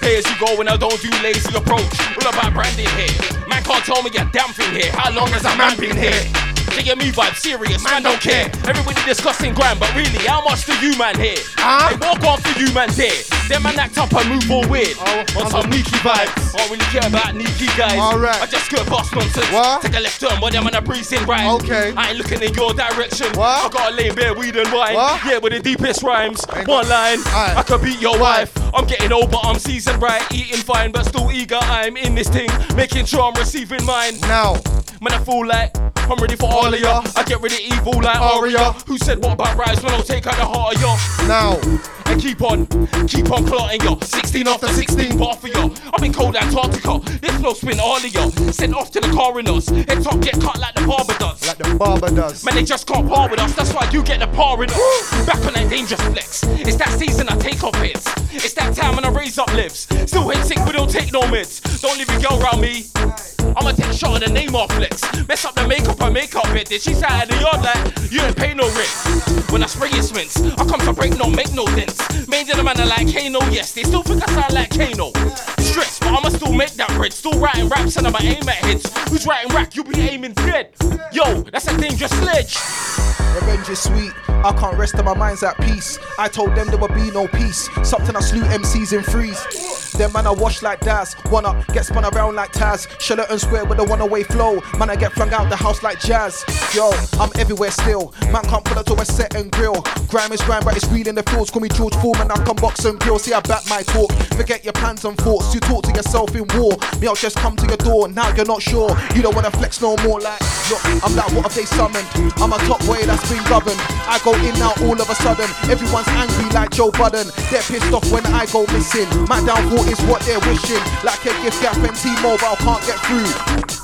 Pay as you go when I don't do lazy approach. All about branding here. Man can't tell me a damn thing here. How long has a man been here? Get me vibe serious, man don't care. Everybody discussing grind, but really, how much do you man here? Huh? They walk for you man there. Them man act up and move all weird. Oh, on some sneaky vibes. I don't really care about sneaky guys. Alright. I just skirt past nonsense. What? Take a left turn, but them man are breezing right. Okay. I ain't looking in your direction. What? I got a lay bare weed and wine. What? Yeah, with the deepest rhymes. Ain't One line. Aye. I could beat your wife. I'm getting old, but I'm seasoned right. Eating fine, but still eager. I'm in this thing, making sure I'm receiving mine. Now, Man, I feel like I'm ready for all of. I get rid of evil like Aria. Who said what about rise when I'll take out the heart of ya? now. And keep on, keep on clotting yo. 16 after 16 bar for yo. I'm in cold Antarctica. This flow spin all of yo. Sent off to the coroners. Head top get cut like the barber does. Like the barber does. Man, they just can't par with us. That's why you get the par in us. Back on that dangerous flex. It's that season I take off hits. It's that time when I raise up lives. Still hit sick, but don't take no mids. Don't leave a girl around me. I'ma take a shot of the name off flex. Mess up the makeup I make makeup bit. Then out of the yard like you ain't pay no rent. When I spray it mints, I come to break no make no dents. Made in the man are like Kano, yes. They still think I sound like Kano. Stress, but I'ma still make that bread. Still writing raps and I'ma aim at hits. Who's writing rap? You be aiming dead. Yo, that's a dangerous sledge. Revenge is sweet. I can't rest and my mind's at peace. I told them there would be no peace. Something I slew MCs in freeze. Them man I wash like Daz. Wanna get spun around like Taz. Sheraton Square with a one away flow. Man I get flung out the house like jazz. Yo, I'm everywhere still. Man can't pull up to a set and grill. Grime is grime, but it's real in the fields. Call me George Foreman. I come box and grill. See I back my talk. Forget your plans and thoughts. You talk to yourself in war. Me I'll just come to your door. Now you're not sure. You don't wanna flex no more. Like look, I'm that what have they summoned? I'm a top boy that's been governed. I go in now all of a sudden. Everyone's angry like Joe Budden. They're pissed off when I go missing. My downfall is what they're wishing. Like a gift gap and T-Mobile can't get through.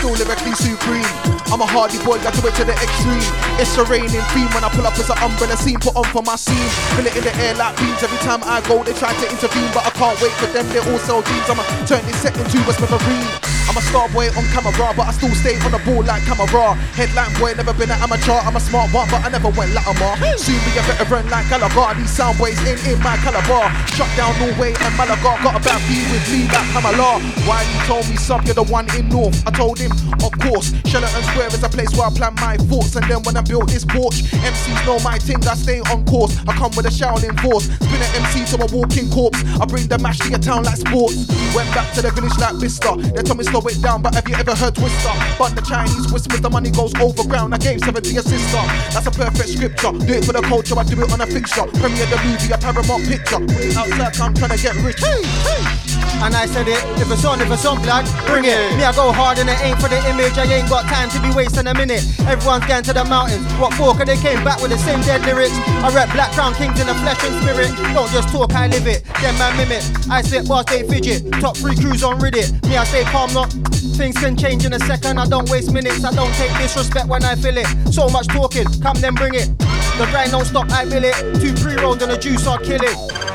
Still lyrically supreme. I'm a hardy boy, got to it to the extreme. It's a raining theme when I pull up as an umbrella scene, put on for my scene. Feel it in the air like beams. Every time I go, they try to intervene, but I can't wait for them. They all sell dreams. I'ma turn this set into a smithereene. I'm a star boy on camera, but I still stay on the ball like camera. Headline boy, never been an amateur. I'm a smart one, but I never went Latimer. Soon be a veteran like Gallagher. These sound boys ain't in my caliber. Shut down Norway and Malaga. Got a bad beat with me like Pamela. Why he told me, sub, you're the one in North. I told him, of course. Sheraton Square is a place where I plan my thoughts. And then when I built this porch, MCs know my thing, I stay on course. I come with a Shaolin force. Spin an MC to a walking corpse. I bring the mash to your town like sports. Went back to the village like Vista. They told me slow it down, but have you ever heard Twister? But the Chinese whispers, the money goes overground. I gave seven to your sister. That's a perfect scripture. Do it for the culture, I do it on a fixture. Premiere the movie, a paramount picture. Outside, I'm trying to get rich. Hey, hey. And I said it, if it's on, if it's on, blood, bring it. Me, I go hard and it ain't for the image. I ain't got time to be wasting a minute. Everyone's going to the mountains. What for? Cause they came back with the same dead lyrics. I rap Black Crown Kings in the flesh and spirit. Don't just talk, I live it. Them man mimic. I spit bars, they fidget. Top three crews on Reddit. Me, I stay calm, not. Things can change in a second. I don't waste minutes. I don't take disrespect when I feel it. So much talking, come then bring it. The grind don't stop, I feel it. Two pre rolls and a juice, I'll kill it.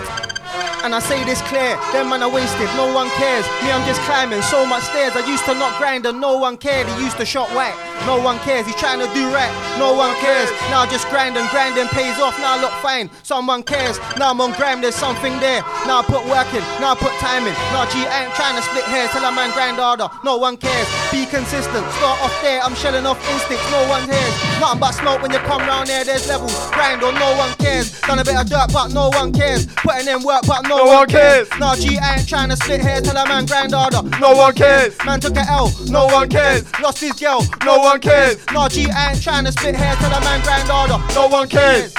And I say this clear, them man are wasted, no one cares. Me, I'm just climbing so much stairs. I used to not grind and no one cared. He used to shot whack, no one cares. He's trying to do right, no one cares. Now I just grind and pays off. Now I look fine, someone cares. Now I'm on grind, there's something there. Now I put work in, now I put time in. Now G, I ain't trying to split hairs till a man grind harder. No one cares. Be consistent, start off there. I'm shelling off instincts, no one cares. Nothing but smoke when you come round there. There's levels, grind or no one cares. Done a bit of dirt, but no one cares. Putting in work, but no, No one cares. Nah, G, I ain't trying to split hair till a man grind harder. No one cares. Man took a L. No one cares. Lost his girl. No one cares. Nah, G, I ain't trying to split hair till a man grind harder. No one cares.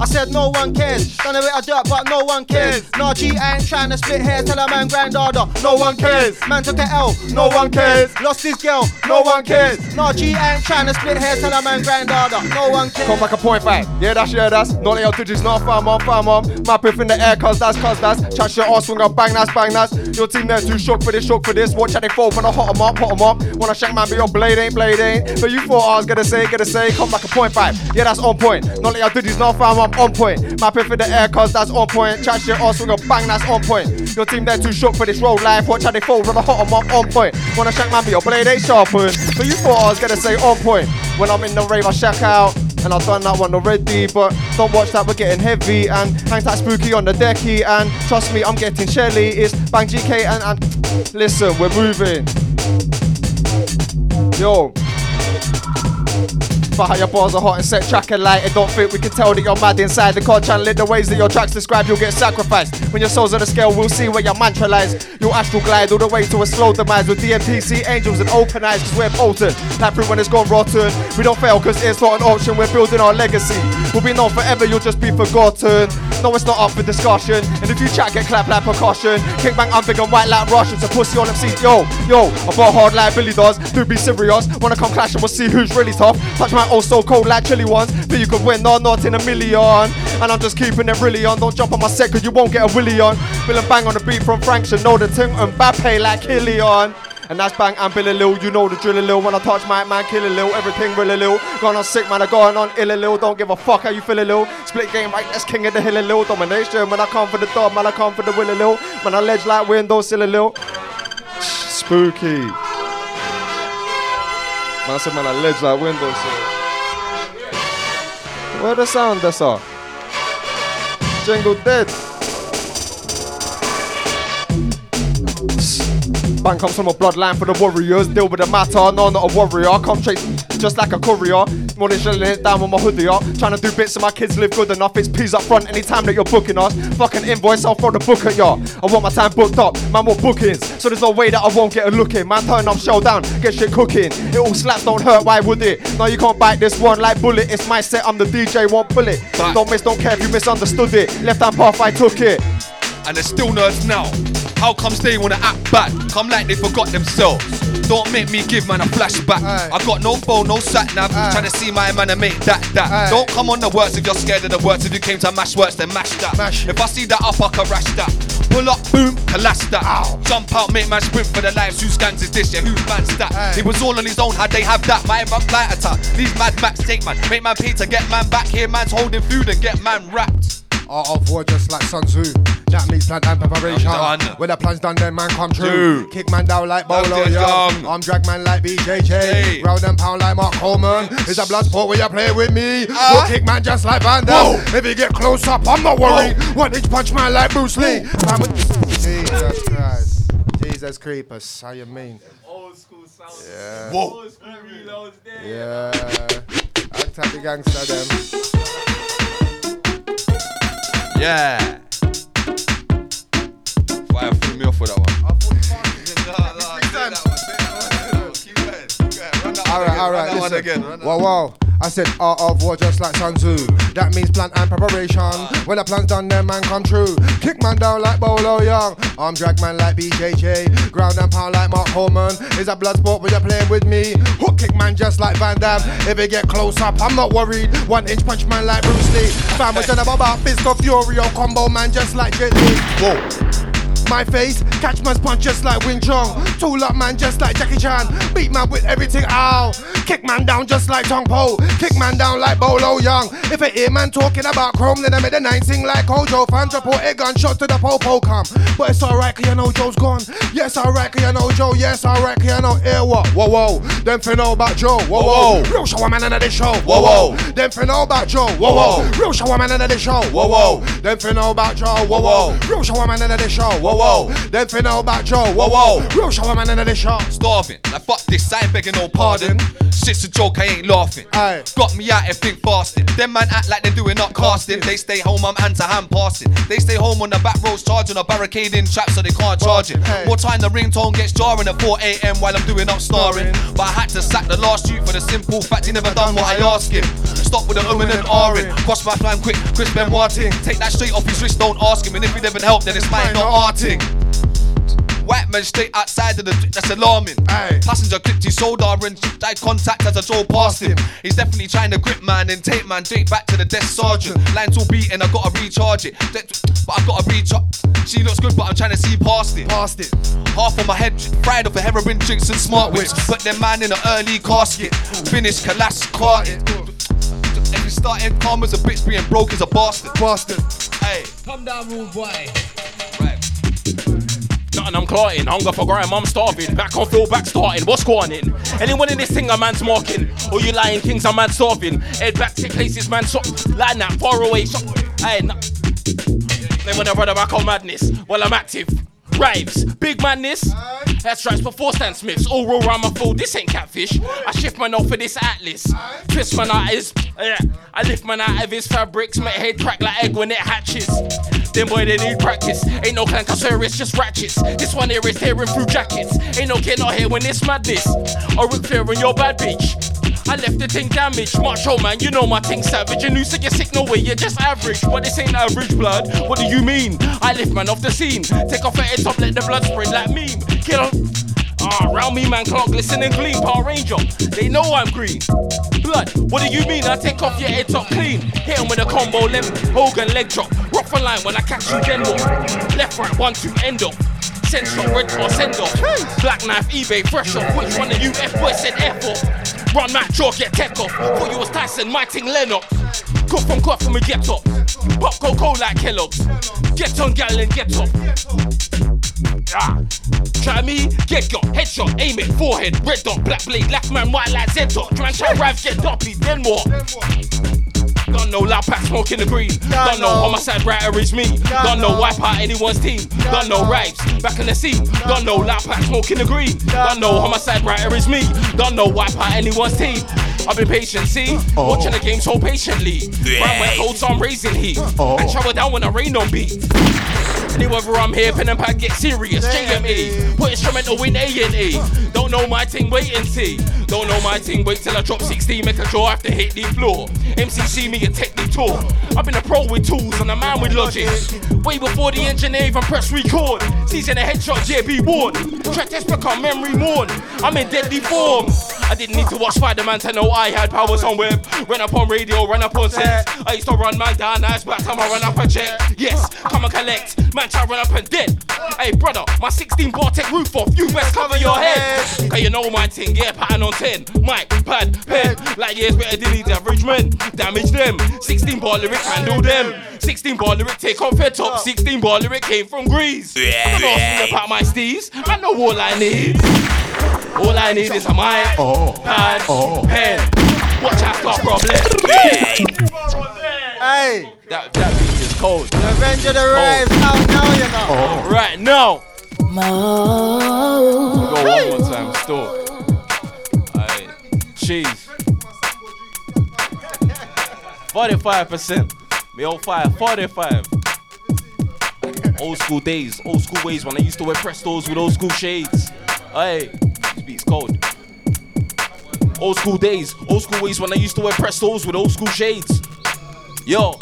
I said no one cares. Done a bit of dirt, but no one cares. Nah, G, I ain't trying to split hair till a man grind harder. No one cares. Man took a L. No one cares. Lost his girl. No one cares. Nah, G, I ain't trying to split hair till a man grind harder. No one cares. Come back a point back. Yeah, that's yeah, that's. Not your digits, not farm on, farm on. Map if in the air, cause that's, cause that's. Chat your ass, swing up, bang, that's, bang, that's. Your team there too shook for this, shook for this. Watch how they fall when I hot 'em up, hot 'em up. I shank man, but your blade ain't, blade ain't. But you thought I was gonna say, gonna say, come back a point five. Yeah, that's on point. Not like your digits, not farm on, on point. Map if in the air, cause that's on point. Chat your ass, swing up, bang, that's on point. Your team there too shook for this road life. Watch how they fall when I hot 'em up, on point. I shank man, but your blade ain't sharpened. But you thought I was gonna say on point. When I'm in the rave, I shack out. And I've done that one already, but don't watch that, we're getting heavy and hang that spooky on the decky. And trust me, I'm getting Shelly. It's Bang GK and, and listen, we're moving. Yo. But how your bars are hot and set track and light. And don't think we can tell that you're mad inside. The car channel in the ways that your tracks describe you'll get sacrificed. When your soul's on the scale we'll see where your mantra lies. You'll astral glide all the way to a slow demise with DMPC angels and open eyes cause we're potent like fruit when it's gone rotten. We don't fail cause it's not an option. We're building our legacy. We'll be known forever you'll just be forgotten. No it's not up for discussion. And if you chat get clapped like percussion. Kick bang I'm big and white like Russians a pussy on MC yo yo I ball hard like Billy does. Do be serious. Wanna come clash and we'll see who's really tough. Touch my old so cold like chilly ones but you could win no not in a million and I'm just keeping it really on don't jump on my set cause you won't get a willy on Will and bang on the beat from Frank know the ting and Mbappe like Kylian and that's bang and Billy Lil, you know the drill a lil. When I touch my man, kill a lil, everything really lil. Going on sick, man, I going on ill a lil. Don't give a fuck how you feel a lil. Split game, right? That's king of the hill a lil. Domination, when I come for the dog, man, I come for the will a lil. Man, I ledge like windows, still a lil. Spooky. Man, I said, man, I ledge like window, windows. Where a sound that's all. Jingle dead. Bang comes from a bloodline for the warriors. Deal with the matter, no, not a warrior. Come straight just like a courier. More than it down with my hoodie up. Trying to do bits so my kids live good enough. It's peas up front anytime that you're booking us. Fucking invoice, I'll throw the book at ya. I want my time booked up, man, more bookings. So there's no way that I won't get a look in. Man, turn up, shell down, get shit cooking. It all slaps, don't hurt, why would it? No, you can't bite this one like bullet. It's my set, I'm the DJ, won't pull it. Don't miss, don't care if you misunderstood it. Left hand path, I took it. and they're still nerds now. How comes they wanna act bad? Come like they forgot themselves. Don't make me give man a flashback. I got no phone, no sat nav. Trying to see my man and make that that. Don't come on the words if you're scared of the words. If you came to mash words, then mash that. Mash If I see that up, I can rash that. Pull up, boom, collapse that. Jump out, make man sprint for the lives. Whose gangs is this? Yeah, whose man's that? He was all on his own, how they have that? My man flight attack. These mad max take man, make man pay to get man back here. Man's holding food and get man wrapped. Art of war just like Sun Tzu. That means plan and preparation. Done. When the plan's done, then man come true. Do. Kick man down like Bolo Done, Young. done. Arm drag man like BJJ. Hey. Round and pound like Mark Coleman. Is a blood sport when you play with me. Ah. We'll kick man just like Van Damme. If you get close up, I'm not worried. One inch punch man like Bruce Lee. Man with- Jesus Christ. Jesus creepers. How you mean? Old school sound. Yeah. Whoa. Old school reloads there. Yeah. Act like the gangster them. Yeah. Fire threw me off with that one. Alright, alright, Run that one again. Whoa, whoa. I said art of war just like Sun Tzu. That means plan and preparation. When the plan's done, then man come true. Kick man down like Bolo Yeung. Arm drag man like BJJ. Ground and pound like Mark Coleman. Is a blood sport when you're playing with me. Hook kick man just like Van Damme. If it get close up, I'm not worried. One inch punch man like Bruce Lee. Fam, we're about fist of fury or combo man just like Jet Li. Whoa. My face, catch man's punch just like Wing Chun. Tool up man just like Jackie Chan. Beat man with everything, ow. Kick man down just like Tong Po. Kick man down like Bolo Yeung. If I hear man talking about chrome, then I make the nine sing like Kojo. Fans report a gunshot to the po-po come. But it's alright, cause you know Joe's gone. Yes, alright, cause you know Joe. Yes, alright, cause you know Air what? Whoa, whoa. Them fin know about Joe. Whoa, whoa. Real shower man under the show. Whoa, whoa. Them fin know about Joe. Whoa, whoa. Real shower man under the show. Whoa, whoa. Them fin know about Joe. Whoa, whoa. Real shower man under the show. Whoa, whoa. Them fin know about Joe. Whoa, whoa. Real shower man under the show. Starving, like fuck this, I ain't begging no pardon. Shit's a joke, I ain't laughing. Got me out and think fasting. Them man act like they're doing up casting. They stay home, I'm hand to hand passing. They stay home on the back roads charging a barricading trap so they can't charge it. More time the ringtone gets jarring at 4 a.m. while I'm doing up starring. But I had to sack the last youth for the simple fact he never done what I asked him. Stop with the umming and ahhing. Cross my plan quick, Chris Benoit ting. Take that straight off his wrist, don't ask him. And if he never help, then it's mine, not arting. White man straight outside of the street that's alarming. Passenger clipped his shoulder and eye contact as I drove past him. He's definitely trying to grip man and take man straight back to the desk sergeant. Lines all beaten, I gotta recharge it. That- But I gotta recharge. She looks good, but I'm trying to see past it. Past it. Half of my head fried off of heroin drinks and smart whips. Put them man in an early casket. Finish collapse, carted. Every starting calm as a bitch being broke is a bastard. Bastard. Hey. Come down, rude boy. Nothing, I'm clotting. Hunger for grime, I'm starving. Back on field, back starting. What's going in? Anyone in this thing, a man's marking. Or you lying kings, a man starving. Head back to places, man. So, line that far away. So, hey, no. They wanna run back on madness. Well, I'm active. Rives, big madness. That's stripes before Stan Smiths. All roll round my food. This ain't catfish. I shift man off for this atlas. Twist man out his. Yeah. I lift man out of his fabrics. Make head crack like egg when it hatches. Them boy they need practice. Ain't no clanker, sir, it's just ratchets. This one here is tearing through jackets. Ain't no kid not here when it's madness. Or Ric Flair on your bad bitch. I left the thing damaged. Macho man, you know my thing savage. And you say you're sick, no way, you're just average. But this ain't average blood. What do you mean? I lift man off the scene. Take off the head top, let the blood spread like meme. Kill on. Ah, round me, man, clock, listen and gleam. Power Ranger, they know I'm green. Blood, what do you mean? I take off your head top clean. Hit him with a combo, left Hogan leg drop. Rock for line when I catch you, then walk. Left, right, one, two, end up. Send shot, red or send off. Black knife, eBay, fresh off. Which one of you F boys said F off? Run that jaw, get tech off. Thought you was Tyson, my ting Lennox. Cook from cough from a get up. Pop Coco like Kellogg's. Get on, gallon, get up. Ah. Try me, get got, headshot, aim it, forehead, red dot, black blade, black man, white like Z dot. Try and try rive, get doppy, then what? Don't know loud pack smoking the green. Don't know homicide writer is me. Don't know wipe out anyone's team. Don't know rives back in the scene. Don't know loud pack smoking the green. Don't know homicide writer is me. Don't know wipe out anyone's team. I've been patient, see? Watching the game so patiently. Right when cold, so I'm raising heat. And shower down when I rain on beat. Anywhere I'm here, pen and pad get serious. JME, put instrumental in A&E. Don't know my thing, wait and see. Don't know my thing, wait till I drop 16, make a draw after hit the floor. MCC me a technique tour. I've been a pro with tools and a man with logic. Way before the engineer even press record. Season a headshot, JB Ward. Track test become memory mourn. I'm in deadly form. I didn't need to watch Spider-Man to know I had powers on web. Run up on radio, run up on set. I used to run man down, now it's back time I run up a check. Yes, come and collect. Man, try run up and dead. Hey, brother, my 16 bar take roof off. You best cover your head. Cause you know my thing, yeah, pattern on 10. Mic, pad, pen. Like, yeah, it's better than these average men. Damage them. 16 bar lyric, handle them. 16 bar lyric, take off head top. 16 bar lyric came from Greece. Don't ask me about my steez. I know all I need. All I need is a mic, oh. pad, oh. pen. Watch out, got problem. Hey, That, that beat is cold. Revenge of the Rise out now, you know. Right now. Go one more time, store. Aye. Cheese. 45%. Me old fire, 45. Old school days, old school ways when I used to wear Prestos with old school shades. Hey, this beat's cold. Old school days, old school ways when I used to wear Prestos with old school shades. Yo.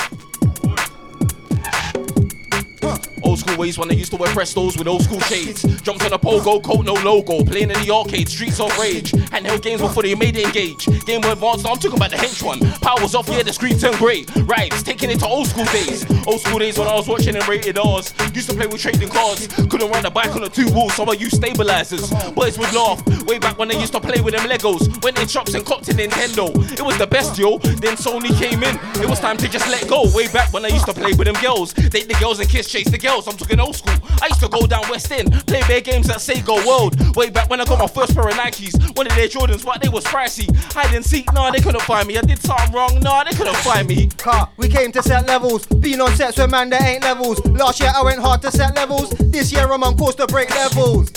Old school ways when I used to wear Prestos with old school shades. Jumped on a pogo, coat, no logo. Playing in the arcade, streets of rage. Handheld games before they made it engage. Game Boy Advance, I'm talking about the hench one. Powers off, yeah, the screen turned grey. Right, it's taking it to old school days. Old school days when I was watching and rated R's. Used to play with trading cards. Couldn't ride a bike on the two wheels, so I used stabilizers. Boys would laugh. Way back when they used to play with them Legos. Went in shops and copped a Nintendo. It was the best, yo. Then Sony came in. It was time to just let go. Way back when I used to play with them girls. Date the girls and kiss, chase the girls. I'm talking old school. I used to go down West End, play bare games at Sega World. Way back when I got my first pair of Nikes. One of their Jordans, but they was pricey. Hide and seek, nah, they couldn't find me. I did something wrong, nah, they couldn't find me. Car, we came to set levels. Been on sets with man, there ain't levels. Last year I went hard to set levels. This year I'm on course to break levels.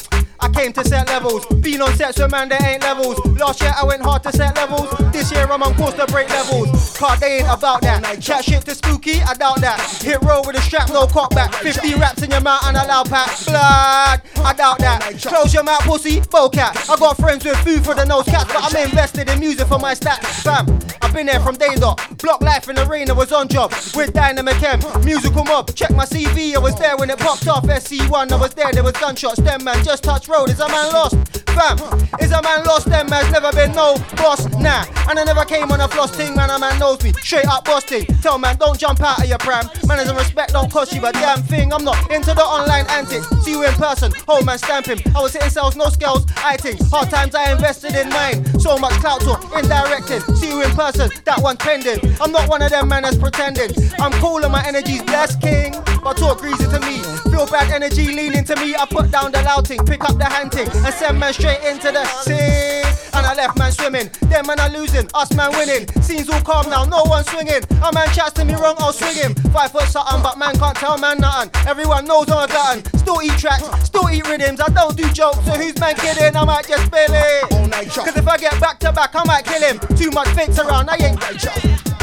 I came to set levels. Been on sets with man, there ain't levels. Last year I went hard to set levels. This year I'm on course to break levels. Car, they ain't about that. Chat shit to spooky, I doubt that. Hit roll with a strap, no cock back. 50 raps in your mouth and a loud pack. Blood, I doubt that. Close your mouth, pussy, cat. I got friends with food for the nose cats, but I'm invested in music for my stats. Fam, I've been there from day dot. Block life in the rain, I was on job with Dynamic M. Musical mob, check my CV, I was there when it popped off. SC1, I was there, there was gunshots. Them man just touched road, is a man lost? Fam, is a man lost? Them man's never been no boss, nah. And I never came on a floss thing, man, a man knows me. Straight up busting. Tell man, don't jump out of your pram. Manners and respect don't cost you a damn thing. I'm not into the online antics. See you in person, hold man stamping. I was hitting sales, no scales, I think. Hard times I invested in mine. So much clout talk, indirected. See you in person, that one pending. I'm not one of them man that's pretending. I'm cool and my energy's blessed, king. But talk greasy to me. Feel bad energy leaning to me. I put down the louting, pick up the hunting, and send man straight into the sea. And I left man swimming. Them man are losing, us man winning. Scenes all calm now, no one swinging. A man chats to me wrong, I'll swing him. Five foot something, but man can't tell man nothing. Everyone knows I'm a glutton. Still eat tracks, still eat rhythms. I don't do jokes, so who's man kidding? I might just spill it. Cause if I get back to back, I might kill him. Too much fakes around, I ain't.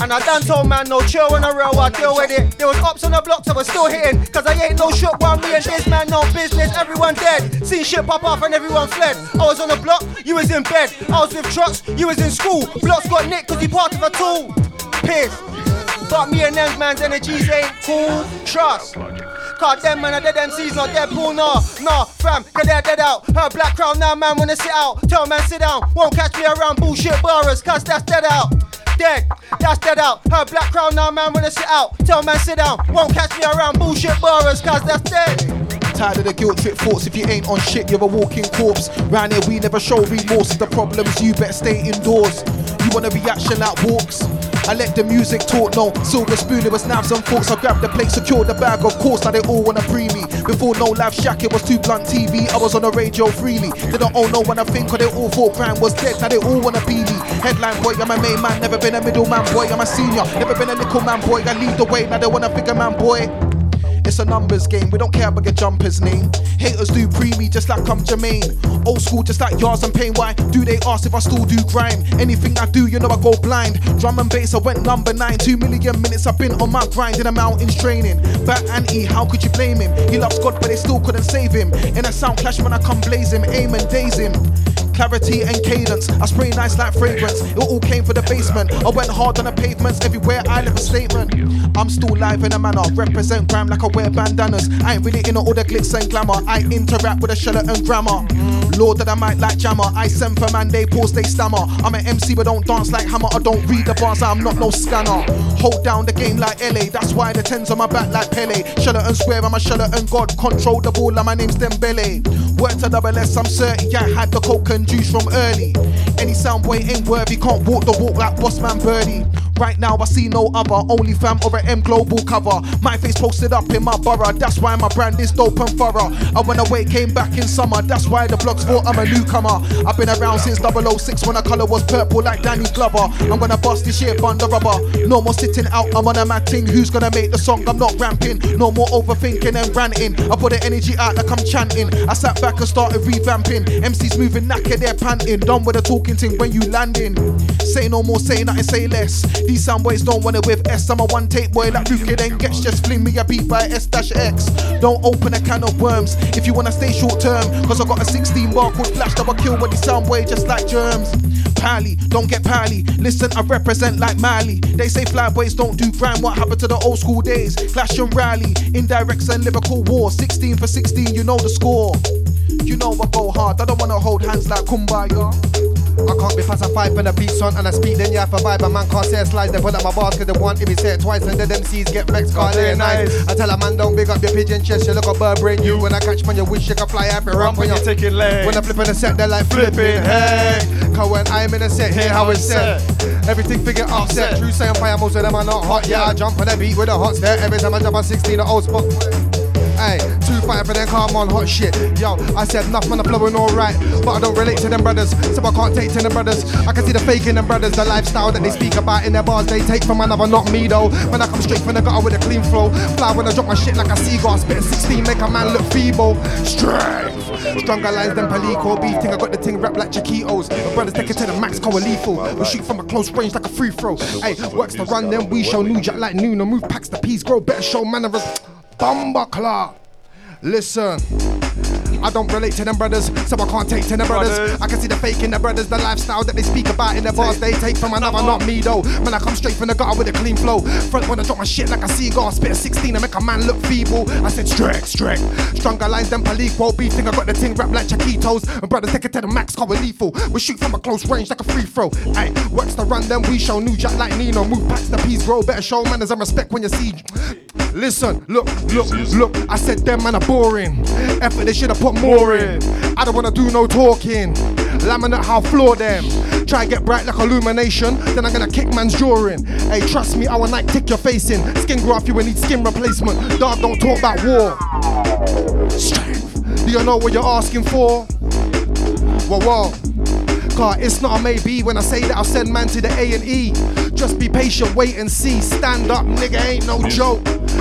And I done told man no chill row, I deal with it. There was ops on the blocks, I was still hitting. Cause I ain't no shot while me and this man no business. Everyone dead. Seen shit pop off and everyone fled. I was on the block, you was in bed. I was with trucks, you was in school. Blocks got nicked cause he part of a tool. Piss. But me and them man's energies ain't cool. Trust. Cause them man are dead MCs, not Deadpool, nah, nah, fam, cause they're dead out. Her black crown now, man, wanna sit out. Tell man, sit down. Won't catch me around bullshit borrowers, cause that's dead out. Dead, that's dead out. Her black crown now, man, wanna sit out. Tell man, sit down. Won't catch me around bullshit borrowers, cause that's dead. Tired of the guilt trip thoughts. If you ain't on shit, you're a walking corpse. Round here, we never show remorse. The problems, you better stay indoors. You want a reaction that walks? I let the music talk, no silver spoon, it was knives and forks. I grabbed the plate, secured the bag, of course. Now they all wanna pre me. Before no live shack, it was too blunt TV. I was on the radio freely. They don't all know when I think, or they all thought crime was dead. Now they all wanna be me. Headline boy, I'm a main man, never been a middleman boy. I'm a senior, never been a little man boy. I lead the way, now they want a bigger man boy. It's a numbers game, we don't care about your jumper's name. Haters do pre me just like I'm Jermaine. Old school just like Yars and Pain. Why do they ask if I still do grime? Anything I do, you know I go blind. Drum and bass, I went number nine. Two million minutes I've been on my grind in the mountains training. Bat and E, how could you blame him? He loves God, but they still couldn't save him. In a sound clash when I come blaze him, aim and daze him. Clarity and cadence, I spray nice like fragrance. It all came for the basement. I went hard on the pavements, everywhere I left a statement. I'm still live in a manner, represent grime like I wear bandanas. I ain't really in all the glitz and glamour. I interact with a shell and grammar. Mm. Lord of the mic like jammer. I send for man, they pause, they stammer. I'm an MC but don't dance like hammer. I don't read the bars, I'm not no scanner. Hold down the game like LA, that's why the tens on my back like Pele. Sheleton Square, I'm a and God. Control the ball, and my name's Dembele. Work to double S, I'm certain. Yeah, I had the coke and juice from early. Any sound boy ain't worthy, can't walk the walk like Bossman Birdie. Right now, I see no other. Only fam or a M Global cover. My face posted up in my borough. That's why my brand is dope and thorough. I went away, came back in summer. That's why the blogs I'm a newcomer. I've been around since 006 when the color was purple like Danny Glover. I'm gonna bust this shit, bund the rubber. No more sitting out, I'm on a mad thing. Who's gonna make the song? I'm not ramping. No more overthinking and ranting. I put the energy out like I'm chanting. I sat back and started revamping. MCs moving knackered, they're panting. Done with the talking thing when you landing. Say no more, say nothing, say less. These sound boys don't want it with S. I'm a one tape boy like Luke then gets. Just fling me a beat by S dash X. Don't open a can of worms if you wanna stay short term. Cause I got a 16 bar called Flash that will kill with these sound boy just like germs. Pally, don't get pally. Listen, I represent like Mali. They say flyboys don't do crime. What happened to the old school days? Clash and rally, indirects and lyrical war. 16 for 16, you know the score. You know I go hard. I don't wanna hold hands like Kumbaya. I can't be fast, I fight when the beats on and I speak, then you have to vibe. A man can't say a slide, they put up my bars cause they want if he say it twice and then them C's get vexed, can't they nice. I tell a man don't big up your pigeon chest, you look a bird brain you. When I catch man, you wish you could fly happy ramp when you're taking legs. When I flip in a set, they're like flipping heck. Cause when I'm in a set, hear how it's set. Everything figure upset. True saying fire, most of them are not hot. Yeah, I jump on the beat with a hot step. Every time I jump on 16, the old spot. Hey, two five and then calm on hot shit. Yo, I said enough I'm flowing alright. But I don't relate to them brothers, so I can't take to them brothers. I can see the fake in them brothers, the lifestyle that they speak about in their bars, they take from another, not me though. When I come straight from the gutter with a clean flow, fly when I drop my shit like a seagull, spit 16, make a man look feeble. Strength, stronger lines than Palico, beef thing. I got the thing wrapped like Chiquitos. My brothers take it to the max, call it lethal. We shoot from a close range like a free throw. Hey, works to run, then we show new jack like Nuno. Move packs the peas, grow better show manners. Bumba Listen. I don't relate to them brothers, so I can't take to them brothers. I can see the fake in the brothers, the lifestyle that they speak about in their bars. They take from another, not me though. Man, I come straight from the gutter with a clean flow. Front when I drop my shit like a seagull, spit a 16 and make a man look feeble. I said strict, strict. Stronger lines than Palico. Beef think I got the ting rap like Chiquitos. And brothers take it to the max, call it lethal. We shoot from a close range like a free throw. Hey, works to run, then we show new jack like Nino. Move packs the peas, grow better show manners and respect when you see. Listen, look, look, look. I said them man are boring. Effort they should have put more in. I don't wanna do no talking. Laminate how floor them. Try get bright like illumination, then I'm gonna kick man's jaw in. Hey, trust me, I will night tick your face in. Skin graft you will need skin replacement. Dog don't talk about war. Strength. Do you know what you're asking for? Whoa, whoa. Car, it's not a maybe when I say that I'll send man to the A and E. Just be patient, wait and see. Stand up, nigga, ain't no joke.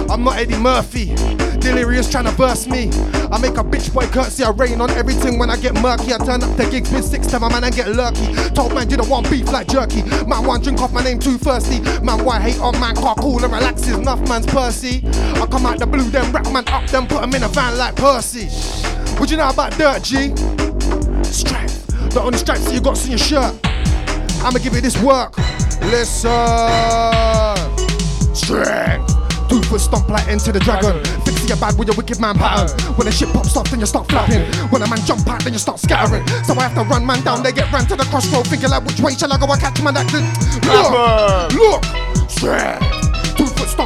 I'm not Eddie Murphy. Delirious trying to burst me. I make a bitch boy curtsy, I rain on everything when I get murky. I turn up the gigs with six time, man, and get lurky. Told man, you don't want beef like jerky. Man, one drink off my name too thirsty. Man, why hate on man, car cool and relaxes. Enough man's Percy. I come out the blue, then rap man up, then put him in a van like Percy. What you know about Dirt G? The only stripes that you got in your shirt. I'ma give you this work. Listen. Strength. Two foot stomp like into the dragon. Fix your bad with your wicked man pattern. When the shit pops off, then you start flapping. When a man jump out, then you start scattering. So I have to run man down, they get ran to the crossroad. Thinking like which way shall I go? I catch man acting. Look, look, strength.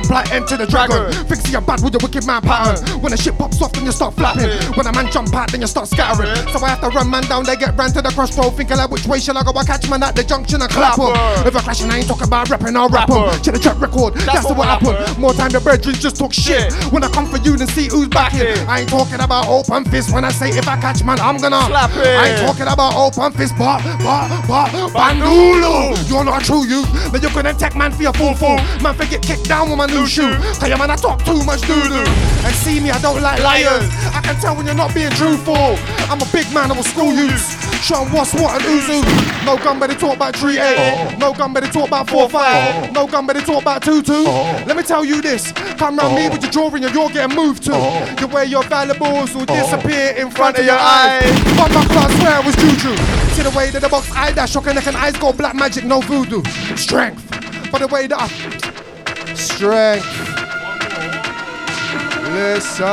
Two foot stomp like enter the dragon. Fix your bad with your wicked man pattern. When the shit pops off, then you start flapping. When a man jump out, then you start scattering. So I have to run man down, they get ran to the crossroad. Thinking like which way shall I go? I catch man at the junction and clap 'em. If I clash and I ain't talking about rapping, I'll rap 'em. Check the track record, that's, the what happened. More time the brethren just talk shit. When I come for you, then see who's backing. I ain't talking about open fist. When I say if I catch man, I'm gonna Slap it. I ain't talking about open fist, but but but bandulu. You're not a true you. but you're gonna take man for your full fool. Man, for get kicked down with new shoe. Cause your man, I talk too much doo doo. And see me, I don't like liars. I can tell when you're not being truthful. I'm a big man, I will school you. Show 'em what's what and who's who. No gun, but they talk about 3 8. No gun, but they talk about 4 5. No gun, but they talk about 2 2. Let me tell you this. Come round me with your drawing and you're getting moved to. The way your valuables will disappear in front of your eyes. From my class, swear it was juju. See the way that the box eye dash, your neck and eyes go black magic, no voodoo. Strength. But the way that I. Strength. Listen.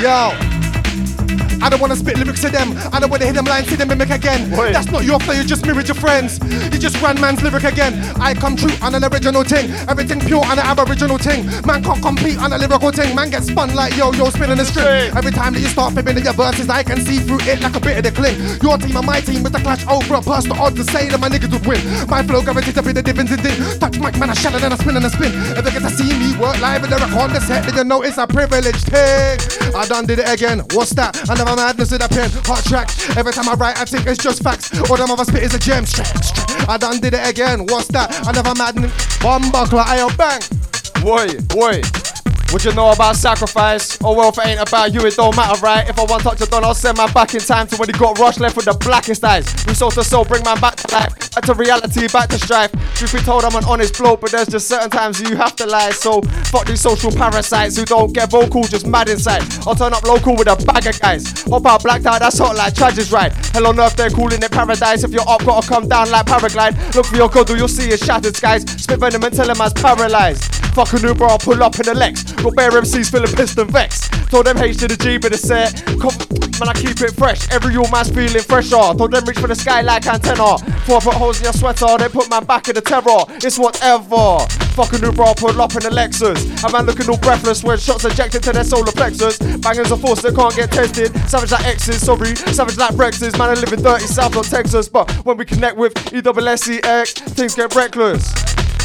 Yo, I don't wanna spit lyrics to them. I don't wanna hear them lines, see them mimic again. That's not your flow, you just mirrored your friends. You just ran man's lyric again. I come true on an original thing. Everything pure on an aboriginal thing. Man can't compete on a lyrical thing. Man gets spun like yo yo spinning a string. Every time that you start fibbing in your verses, I can see through it like a bit of the cling. Your team and my team with the clash over a plus the odds to say that my niggas would win. My flow guaranteed to be the difference in thing. Touch mic, man, I shatter then I spin and I spin. If you get to see me work live and lyric on the set, then you know it's a privilege thing. I done did it again. What's that? I never madness with a pen. Hot track. Every time I write, I think it's just facts. All them other spit is a gem. I done did it again. What's that? I never madness. Bomb buckler, I bang. Boy, boy. What you know about sacrifice? Oh well, if it ain't about you, it don't matter, right? If I want touch a done, I'll send man back in time to when he got rushed left with the blackest eyes. We soul to soul, bring man back to life, back to reality, back to strife. Truth be told, I'm an honest bloke, but there's just certain times you have to lie. So fuck these social parasites who don't get vocal, just mad inside. I'll turn up local with a bag of guys. Hop out, blacked out, that's hot like Tragic ride. Hell on earth, they're calling it paradise. If you're up, gotta come down like paraglide. Look for your god, you'll see his shattered skies. Spit venom and tell him man's paralyzed. Fuck a Uber, I'll pull up in the Lex. Got bare MCs feeling pissed and vexed. Told them H to the G, but it's set. Com- man, I keep it fresh. Every your man's feeling fresher. Told them reach for the sky like antenna. Before I put holes in your sweater, they put man back in the terror. It's whatever. Fuck a Uber, I'll pull up in the Lexus. A man looking all breathless when shots ejected to their solar plexus. Bangers are force that can't get tested. Savage like X's, sorry. Savage like Rex's. Man, I live in dirty South of Texas. But when we connect with EWSEX, things get reckless.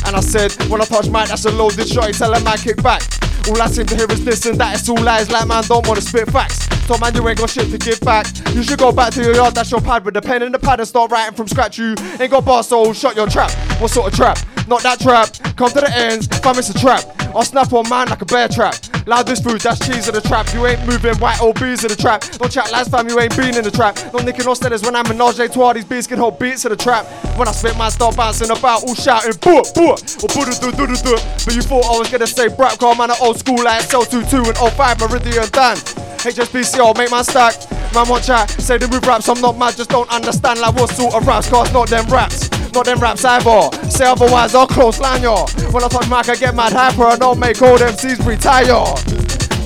And I said, when I touch mic, that's a loaded shot. Tell a man kick back. All I seem to hear is this and that. It's all lies, like man don't wanna spit facts. Told man you ain't got shit to give back. You should go back to your yard, that's your pad with the pen and the pad and start writing from scratch. You ain't got bars, so shut your trap. What sort of trap? Not that trap. Come to the ends, fam, it's a trap. I'll snap on man like a bear trap. Loud this food, that's cheese in the trap. You ain't moving white or bees in the trap. Don't chat lies, fam, you ain't been in the trap. No nicking or steaders when I'm menage a trois. These beats can hold beats in the trap. When I spit, man, start bouncing about, all shouting, boo, boo, or boo, do, do, do, do. But you thought I was gonna say brap, car, man, at old school like SL22 and 05 Meridian Dan. HSBC, make my stack. Man, want chat, say the move raps, I'm not mad, just don't understand like what sort of raps, cause not them raps. Them raps either. Say otherwise, I'll close line, yo. When I talk mic, I get mad hyper, I don't make all them C's retire.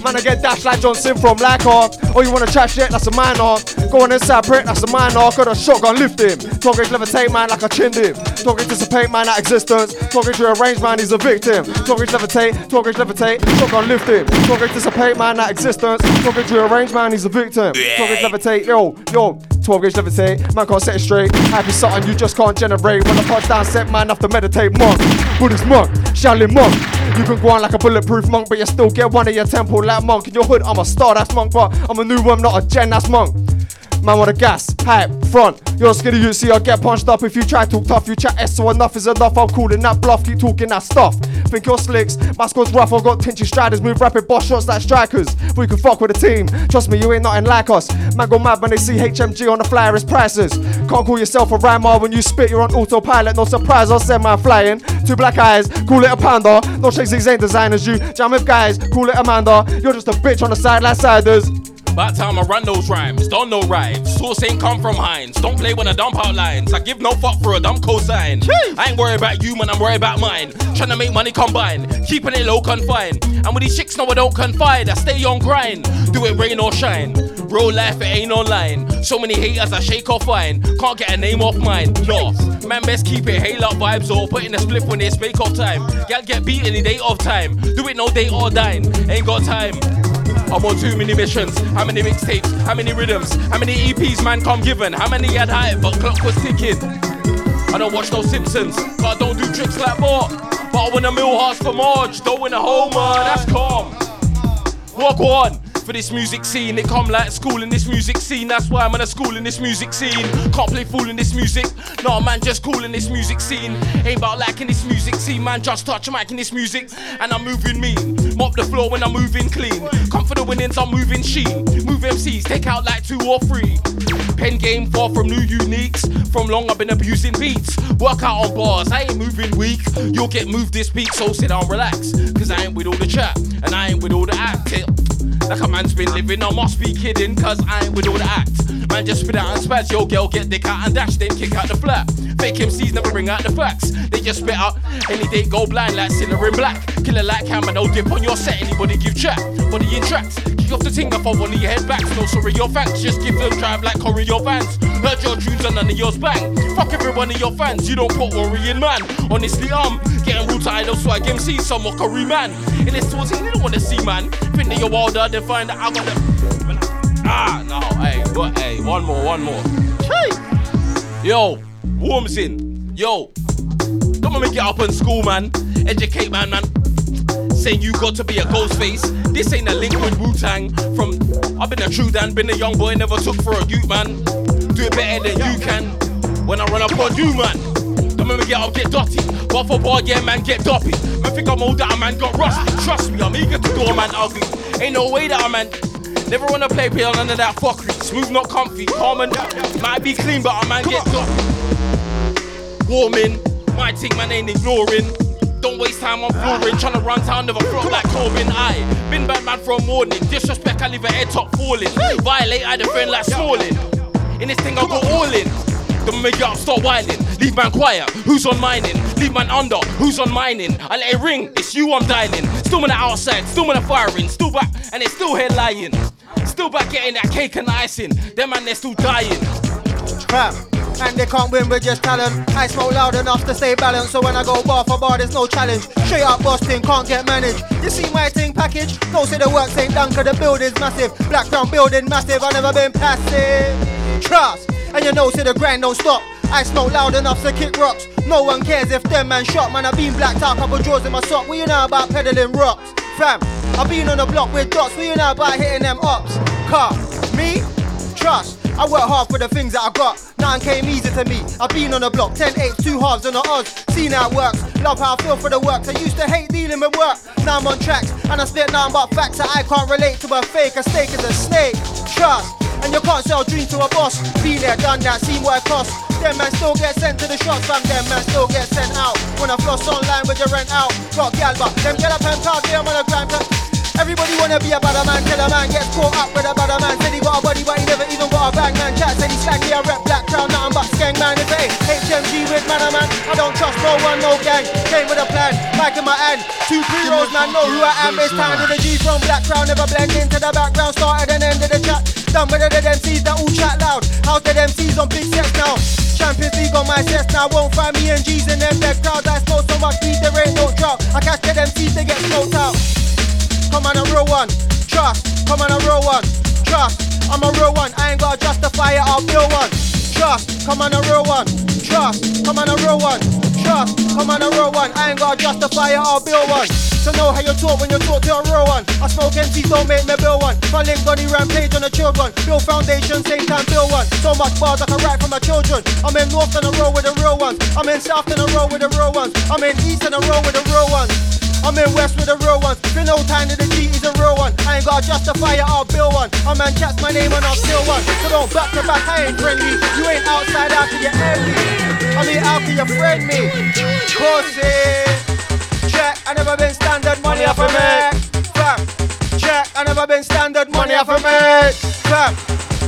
Man, I get dashed like Johnson from Lacker. Oh, you wanna chat shit? That's a minor. Go on inside, prick, that's a minor. Got a shotgun, lift him. Talking levitate, man, like I chinned him. Talking dissipate, man, that existence. Talking to arrange, man, he's a victim. Talking levitate, talking levitate. Shotgun, lift him. Talking dissipate, man, that existence. Talking to arrange, man, he's a victim. Talking levitate, yo, yo. 12 gauge levitate, man can't set it straight. Happy something you just can't generate. When I punch down, set man have to meditate. Monk, Buddhist monk, Shaolin monk. You can go on like a bulletproof monk, but you still get one in your temple like monk. In your hood, I'm a star, that's monk, but I'm a new one, not a gen, that's monk. Man with a gas, hype, front. You're skinny, you see, I get punched up. If you try to talk tough, you chat S, so enough is enough. I'm calling that bluff, keep talking that stuff. Think you're slicks, my squad's rough. I've got Tinchy Stryders, move rapid, boss shots like strikers. We can fuck with the team. Trust me, you ain't nothing like us. Man go mad when they see HMG on the flyer's prices. Can't call yourself a rhymer when you spit, you're on autopilot. No surprise, I'll send my flying. Two black eyes, call it a panda. No shakes, ain't designers. You jam with guys, call it Amanda. You're just a bitch on the side like siders. About time I run those rhymes, don't know rhymes. Source ain't come from Heinz. Don't play when I dump out lines. I give no fuck for a dumb cosign. I ain't worried about you, man, I'm worried about mine. Tryna make money combine, keeping it low confined. And with these chicks, no, I don't confide. I stay on grind, do it rain or shine. Real life, it ain't online. So many haters, I shake off fine. Can't get a name off mine. No, man, best keep it hail up vibes or put in a split when it's make off time. Gal get beat any day of time. Do it no day or dine. Ain't got time. I'm on too many missions. How many mixtapes? How many rhythms? How many EPs man come given? How many had hype but clock was ticking? I don't watch no Simpsons, but I don't do tricks like Mark. But I win a mill hearts for Marge, don't win a homer, that's calm. Walk on for this music scene. It come like school in this music scene. That's why I'm in a school in this music scene. Can't play fool in this music. Nah, man, just cool in this music scene. Ain't about liking this music scene, man. Just touch mic in this music, and I'm moving mean. Mop the floor when I'm moving clean. Come for the winnings, I'm moving sheen. Move MCs, take out like two or three. Pen game far from new uniques. From long I've been abusing beats. Work out on bars, I ain't moving weak. You'll get moved this week, so sit down, relax. Cause I ain't with all the chat, and I ain't with all the act. Like a man's been living, I must be kidding, cause I ain't with all the act. Man, just spit out and spaz, yo girl, get dick out and dash, then kick out the flat. Fake MCs never bring out the facts. They just spit out any day go blind like Sinner in black. Killer like camera, no dip on your set. Anybody give chat, body in tracks. Kick off the ting of one of your head backs. No sorry, your facts. Just give them drive like Corey your vans. Heard your tunes and none of yours bang. Fuck every one of your fans. You don't put worry in man. Honestly, I'm getting rude to idol swag MC, some mockery man. In this thing, they don't wanna see man. Think that you're wilder, then find that I got the. Ah, no, hey, what, hey, one more, one more. Hey. Yo, warms in. Yo, don't make it up in school, man. Educate, man, man. Saying you got to be a ghost face. This ain't a link with Wu Tang. From I've been a true Dan, been a young boy, never took for a youth, man. Do it better than you can. When I run up on you, man. Don't make me get up, get dotty. Bar for bar, yeah, man, get doppy. Man, think I'm old that a man got rusty. Trust me, I'm eager to go man ugly. Ain't no way that a man. Never wanna play play on none of that fuckery. Smooth, not comfy. Calm might be clean, but a man get doppy. Warming, my ting man ain't ignoring. Don't waste time on flooring, tryna run town, never flop like Corbin. I been bad man from morning, disrespect, I leave a head top falling. Violate, I defend like Smalling. In this thing, I go all in. Don't make it up, stop whining. Leave man quiet, who's on mining? Leave man under, who's on mining? I let it ring, it's you I'm dialing. Still outside, still man firing, still back, and they still here lying. Still back getting that cake and icing. Them man, they're still dying. Crap. And they can't win with just talent. I smoke loud enough to stay balanced, so when I go bar for bar, there's no challenge. Straight up Boston, can't get managed. You see my thing package? Don't say the works ain't done, cause the building's massive. Black ground building massive, I've never been passive. Trust, and you know, say the grind don't stop. I smoke loud enough to kick rocks. No one cares if them man shot, man. I been blacked out, couple drawers in my sock. What you know about peddling rocks? Fam, I been on the block with dots. What you know about hitting them ups? Car, me? Trust. I work hard for the things that I got. Nothing came easy to me. I've been on the block, 10 8 two halves on the odds. Seen how it works. Love how I feel for the works. I used to hate dealing with work. Now I'm on tracks, and I spit nothing but facts that I can't relate to a fake. A steak is a snake. Trust. And you can't sell dreams to a boss. Been there, done that, seen what it costs. Them man still get sent to the shots, fam. Them man still get sent out. When I floss online with your rent out. Got gal, but them get up and talk, yeah, I'm on a grind. Everybody wanna be a bad man, till a man gets caught up with a bad man. Said he got a body, but he never even got a bag, man. Chat said he stanky, I rep black crown, nothing but skeng, man. If it ain't HMG with man, man, I don't trust no one, no gang. Came with a plan, back in my hand. Two pre rolls, man, know who I am. It's time to the G from black crown, never blend into the background. Started and ended the chat. Done with the dead MCs that all chat loud. How's the MCs on big sets now? Champions League on my chest now. Won't find me and G's in them dead crowds. I smoke so much weed, the rate don't drop. I catch the MCs, they get smoked out. Come on, a real one. Trust. Come on, a real one. Trust. I'm a real one. I ain't gotta justify it. I'll feel one. Trust. Come on, a real one. Trust. Come on, a real one. Trust. Come on, a real one. I ain't gotta justify it. I'll build one. So know how you talk when you talk to a real one. I smoke MCs, don't make me build one. I link Donny Rampage on the children. Build foundation, same time build one. So much bars I can write for my children. I'm in north and a row with the real ones. I'm in south and a row with the real ones. I'm in east and a row with the real ones. I'm in West with the real ones. Feel no time to the G is a real one. I ain't gotta justify it, I'll build one. A man chats my name and I'll steal one. So don't back to back, I ain't friendly. You ain't outside out to your enemy. I mean to your friend me. Pussy. Check, I never been standard money off a. Fam. Check, I never been standard money off a. Fam.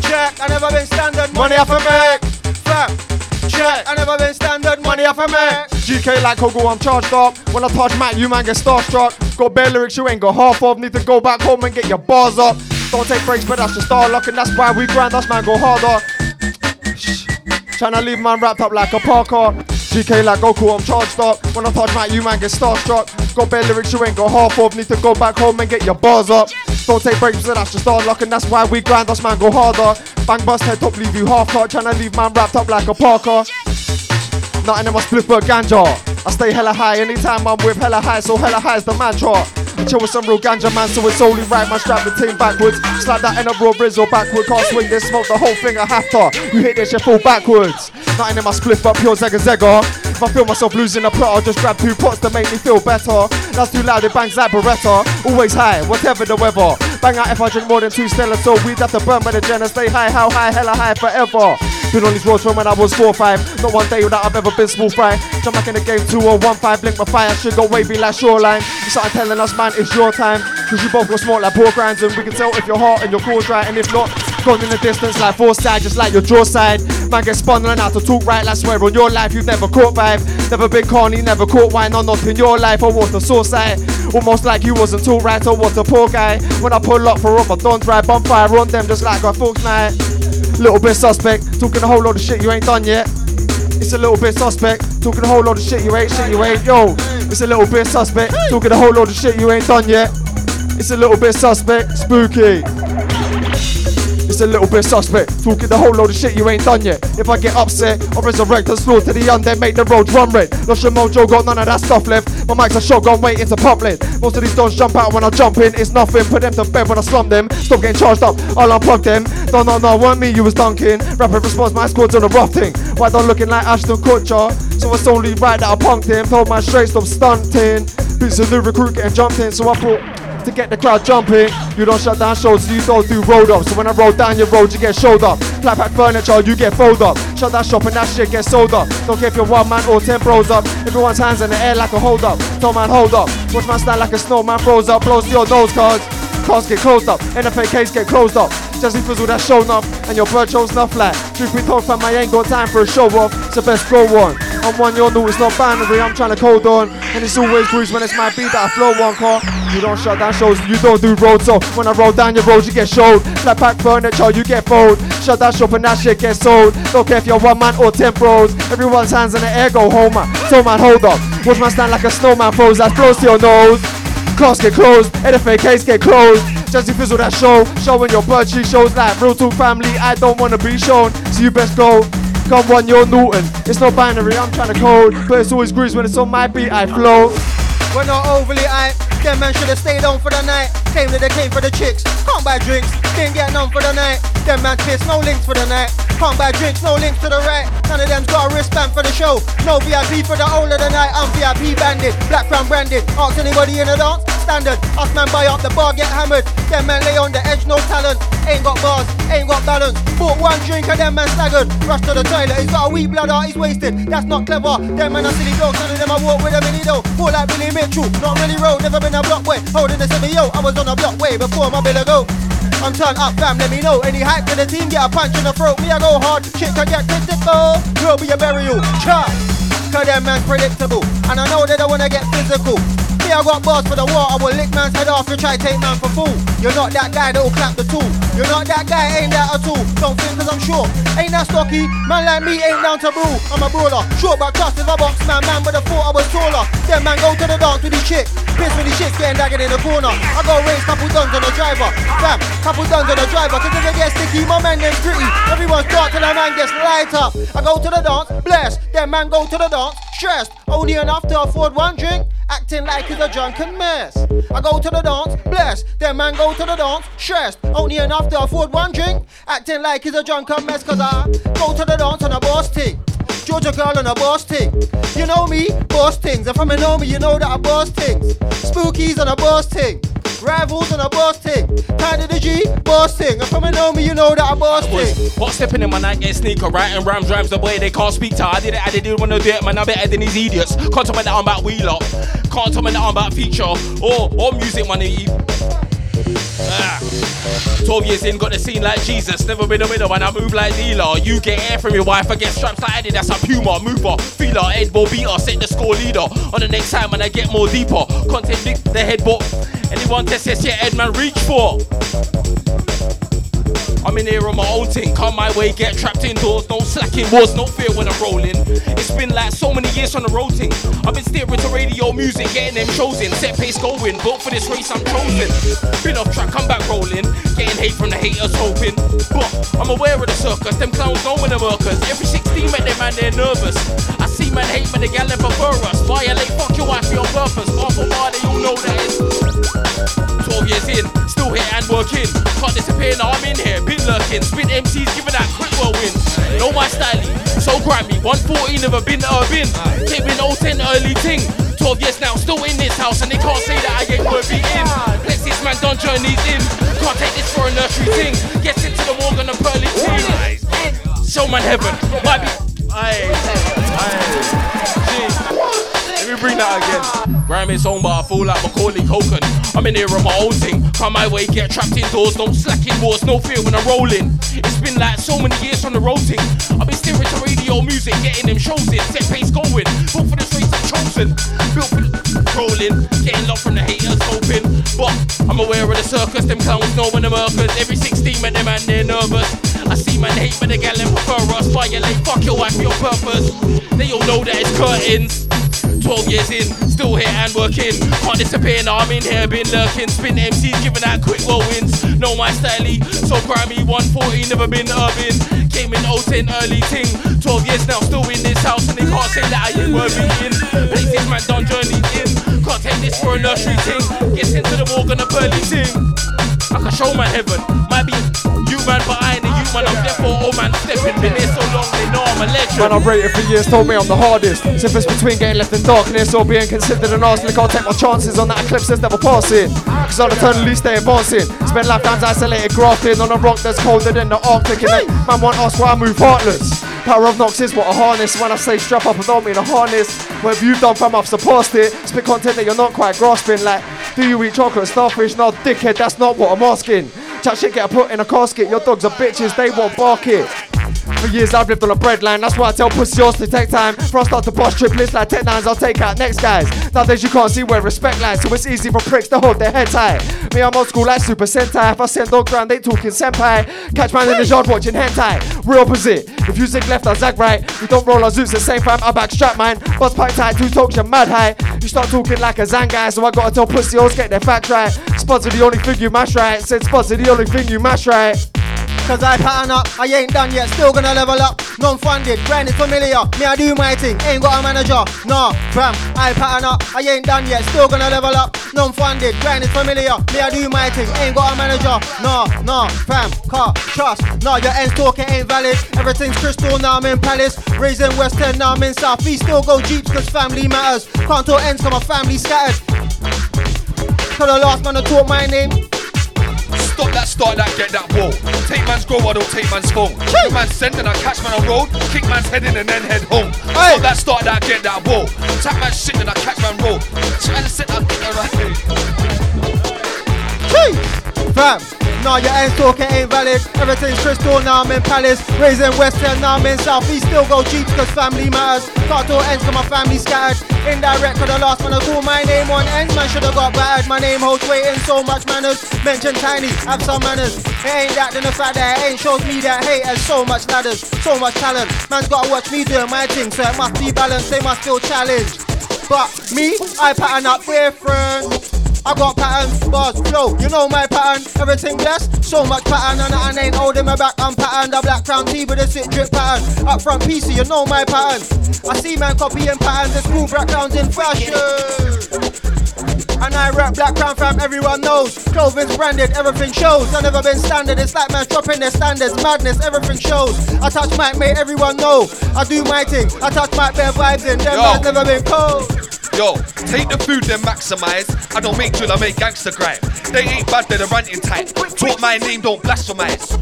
Check, I never been standard money off a make. Fam. Check, I never been standard money off a make. GK like Goku, I'm charged up. When I touch Mac, you man get starstruck. Got bare lyrics you ain't got half of. Need to go back home and get your bars up. Don't take breaks, but that's just star luck, and that's why we grind. Us man go harder. Tryna leave man wrapped up like a parker. GK like Goku, I'm charged up. When I touch Mac, you man get starstruck. Got bare lyrics you ain't got half of. Need to go back home and get your bars up. Don't take breaks, but that's just star luck, and that's why we grind. Us man go harder. Bang bust head top, leave you half cut. Tryna leave man wrapped up like a parker. Nothing in my split but ganja. I stay hella high anytime I'm with hella high, so hella high is the mantra. Chill with some real ganja man, so it's only right. Man, strap the team backwards. Slap that in a raw rizzle backward. Can't swing this smoke, the whole thing I have to. You hit this, you fall backwards. Nothing in my split but pure Zega Zega. If I feel myself losing a plot, I'll just grab two pots to make me feel better. That's too loud, it bangs like Beretta. Always high, whatever the weather. Bang out if I drink more than two Stella, so we'd have to burn by the gen and stay high, how high, hella high forever. Been on these roads from when I was 4-5 Not one day that I've ever been small fry Jump back in the game 2-1-5 Blink my fire, should go wavy like shoreline You started telling us man it's your time Cause you both got smart like poor grinds And we can tell if you're hot and your core's right And if not, gone in the distance like four side, just like your jaw side. Man get spun on how to talk right, like swear on your life you've never caught vibe. Never been corny, never caught wine or not in your life or what the source side. Almost like you wasn't too right or what a poor guy. When I pull up for rubber, don't try bonfire on them just like a folks night. Little bit suspect, talking a whole lot of shit you ain't done yet. It's a little bit suspect, talking a whole lot of shit you ain't, shit you ain't, yo. It's a little bit suspect, talking a whole lot of shit you ain't done yet. It's a little bit suspect, spooky. It's a little bit suspect, talking the whole load of shit you ain't done yet. If I get upset, I'll resurrect and slaughter the undead, make the road run red. Lost your mojo, got none of that stuff left. My mic's a shotgun waiting to pump lead. Most of these dons jump out when I jump in, it's nothing. Put them to bed when I slum them. Stop getting charged up, I'll unplug them. No, no, no, weren't me, you was dunking. Rapid response, my squad's on a rough thing. Why don't looking like Ashton Kutcher? So it's only right that I punked him. Told my straight stop stunting. Boots a new recruit getting jumped in, so I thought to get the crowd jumping. You don't shut down shows, so you don't do road up. So when I roll down your road, you get showed up. Flat pack furniture, you get fold up. Shut that shop and that shit gets sold up. Don't care if you're one man or ten bros up. Everyone's hands in the air like a hold up. Tell man hold up. Watch man stand like a snowman froze up. Blows to your nose cause cars get closed up. NFAKs get closed up. Jazzy Fizzle that's shown up. And your bird shows enough flat. Truth be told, fam, I ain't got time for a show off. so best go one. I'm one, you're new, it's not binary. I'm trying to code on. And it's always cruise when it's my beat that I flow one car. You don't shut down shows, you don't do roads. So when I roll down your road, you get showed. Flat pack furniture, you get fold. Shut that shop and that shit gets sold. Don't care if you're one man or ten bros. Everyone's hands in the air go home, man. So man, hold up. Watch my stand like a snowman froze that blows to your nose. Class get closed, NFA case get closed. Jazzy Fizzle that show, showing your bird tree shows like real talk family. I don't wanna be shown, so you best go. Come on, you're Newton. It's not binary, I'm trying to code, but it's always grooves when it's on my beat. I flow. We're not overly hype. Them man should have stayed on for the night. Came that they came for the chicks. Can't buy drinks. Didn't get none for the night. Them man pissed. No links for the night. Can't buy drinks. No links to the right. None of them's got a wristband for the show. No VIP for the whole of the night. I'm VIP banded. Black crown branded. Ask anybody in the dance. Standard. Us man buy up the bar, get hammered. Them man lay on the edge, no talent. Ain't got bars, ain't got balance. Bought one drink and them man staggered. Rush to the toilet, he's got a weak bladder, he's wasted. That's not clever. Them man are silly dogs, none of them I walk with a mini though. Fall like Billy Not really road, never been a block way. Holding the semi yo, I was on a block way before my bill go. I'm turned up, fam, let me know. Any hype to the team, get a punch in the throat. Me, I go hard, shit can get critical. Will be a burial, chop. Cause them man's predictable. And I know they don't wanna get physical. Me, I got bars for the war. I will lick man's head off and try to take man for fool. You're not that guy that'll clap the tool. You're not that guy, ain't that at all. Don't think cause I'm sure. Ain't that stocky? Man like me ain't down to brew. I'm a brawler. Short but trust if I box man, man, but I thought I was taller. Then man go to the dance with these chicks. Piss when these shits getting dagged in the corner. I go raise couple guns on the driver. Fam, couple guns on the driver. Cause if it gets sticky, my man gets gritty. Everyone's dark till the man gets light up. I go to the dance, blessed. Then man go to the dance, stressed. Only enough to afford one drink. Acting like he's a drunken mess. I go to the dance, blessed. Then man go to the dance, stressed. Only enough to afford one drink. Acting like he's a drunken mess. Cause I go to the dance on a boss thing. Georgia girl on a boss thing. You know me, boss things. If I'm a know me, you know that I boss things. Spookies on a boss. Rivals on a boss thing. Kind of the G, boss thing. If a know me, you know that I boss thing. Hot stepping in my night, get sneaker, right? And rhymes rhymes the way they can't speak to. I did it, I didn't wanna do it, man. I'm better than these idiots. Can't tell me that I'm about wheel up. Can't tell me that I'm about feature or or music money. Ah. 12 years in, got the scene like Jesus. Never been a winner when I move like dealer. You get air from your wife, I get straps like Eddie. That's a Puma mover. Feeler, Ed Bull beater, set the score leader. On the next time when I get more deeper. Content the headbutt. Anyone test yes, yeah, Edman reach for. I'm in here on my own thing. Come my way, get trapped indoors. No slacking wars, no fear when I'm rolling. It's been like so many years on the road thing. I've been steering to radio music, getting them chosen. Set pace going. Built for this race, I'm chosen. Been off track, come back rolling. Getting hate from the haters, hoping. But I'm aware of the circus. Them clowns know when the workers. Every 16 met them man, they're nervous. I see man hate, but they gal never prefer us. Violate, fuck your wife on purpose. Bar for bar, they all know that it's 12 years in, still here and working. Can't disappear, now I'm in here, been lurking. Spin MCs giving out quick whirlwinds. Know my style, so grimy. 114 never been urban. In 010 early ting. 12 years now, still in this house, and they can't say that I ain't worth it in. Plexus man done journeys in. Can't take this for a nursery thing. Gets into the Morgan and Pearly team. Showman heaven, might be. Aye, aye. Me bring that again. Grime is home, but I feel like Macaulay Culkin. I'm in here on my own thing. Come my way, get trapped indoors, don't slack in indoors, no fear when I'm rolling. It's been like so many years on the road thing. I've been steering to radio music, getting them shows in, set pace going. Built for the streets I'm chosen. Built for the rolling, getting love from the haters hoping. But I'm aware of the circus, them clowns know when the workers. Every 16 man, them man, they're nervous. I see man hate, but the gal prefer us. Violate, fuck your wife, your purpose. They all know that it's curtains. 12 years in, still here and working. Can't disappear now, I'm in here, been lurking. Spin MCs, giving out quick whirlwinds. Know my style, so grimy, 140, never been urban. Came in 010, early ting. 12 years now, still in this house, and they can't say that I ain't worthy in. Places man done journey in. Can't take this for a nursery ting. Gets into the morgue on a pearly ting. I can show my heaven. Might be you man, I ain't a you man. I'm therefore old man stepping. Been here so long, they know I'm a legend. Man, I've rated for years, told me I'm the hardest. If it's between getting left in darkness or being considered an arse. Look, I'll take my chances on that eclipse that's never passing. Cause I'll eternally stay advancing. Spend lifetimes isolated, grafting on a rock that's colder than the Arctic. And man, want us why I move heartless. Power of Nox is what a harness. When I say strap up, I don't mean a harness. Whatever you've done, fam, I've surpassed it. Spit content that you're not quite grasping. Like, do you eat chocolate, starfish? No, dickhead, that's not what I'm asking. Chat shit, get put in a casket. Your dogs are bitches, they won't bark it. For years I've lived on a breadline, that's why I tell pussy yours to take time. I start to boss triplets like 10 nines, I'll take out next guys. Nowadays you can't see where respect lies, so it's easy for pricks to hold their head high. Me, I'm old school like Super Sentai. If I send dog ground, they talking senpai. Catch man in the yard watching hentai. Real opposite. If you zig left, I zag right. We don't roll our zoots the same time, I backstrap mine. Buzz pipe tight, two talks, you're mad high. You start talking like a Zang guy, so I gotta tell pussy yours get their facts right. Spots are the only thing you mash right. Said spots are the only thing you mash right. Cause I pattern up, I ain't done yet, still gonna level up. Non-funded, brand is familiar. Me, I do my thing, ain't got a manager. Nah, fam, I pattern up, I ain't done yet, still gonna level up. Non-funded, brand is familiar. Me, I do my thing, ain't got a manager. Nah, nah, fam, car, trust. Nah, your ends talking ain't valid. Everything's crystal, now I'm in Palace. Raising West End, now I'm in South East. Still go Jeeps, cause family matters. Can't talk ends, cause my family scattered. Cause the last man to talk my name. Stop that, start that, get that wall. Take man's grow, I don't take man's phone. Your man send and I catch man on road. Kick man's head in and then head home. Stop that, start that, get that wall. Tap man shit and I catch man roll. Try to set I get that Jeez. Fam, nah, your ends talking ain't valid. Everything's crystal, now I'm in Palace. Raising West End, now I'm in South East. Still go Jeeps, cause family matters. Can't ends, cause my family scattered. Indirect, cause the last man to call my name on ends. Man should've got battered. My name holds weight in so much manners. Mention tiny, have some manners. It ain't that, then the fact that it ain't shows me that hate has so much ladders, so much talent. Man's gotta watch me doing my thing, so it must be balanced, they must feel challenged. But me, I pattern up different. I got patterns, bars, flow, you know my pattern. Everything blessed, so much pattern, and I ain't holding my back. I'm patterned, the black crown T with a sit drip pattern. Up front PC, you know my pattern. I see man copying patterns, there's cool backgrounds in fashion. And I rap black crown fam, everyone knows. Clothing's branded, everything shows. I've never been standard, it's like man dropping their standards. Madness, everything shows. I touch mic, make everyone know. I do my thing, I touch mic, bare vibes in. Them man's never been cold. Yo, take the food, then maximize. I don't make drill, I make gangster grime. They ain't bad, they're the ranting type. Talk my name, don't blasphemize.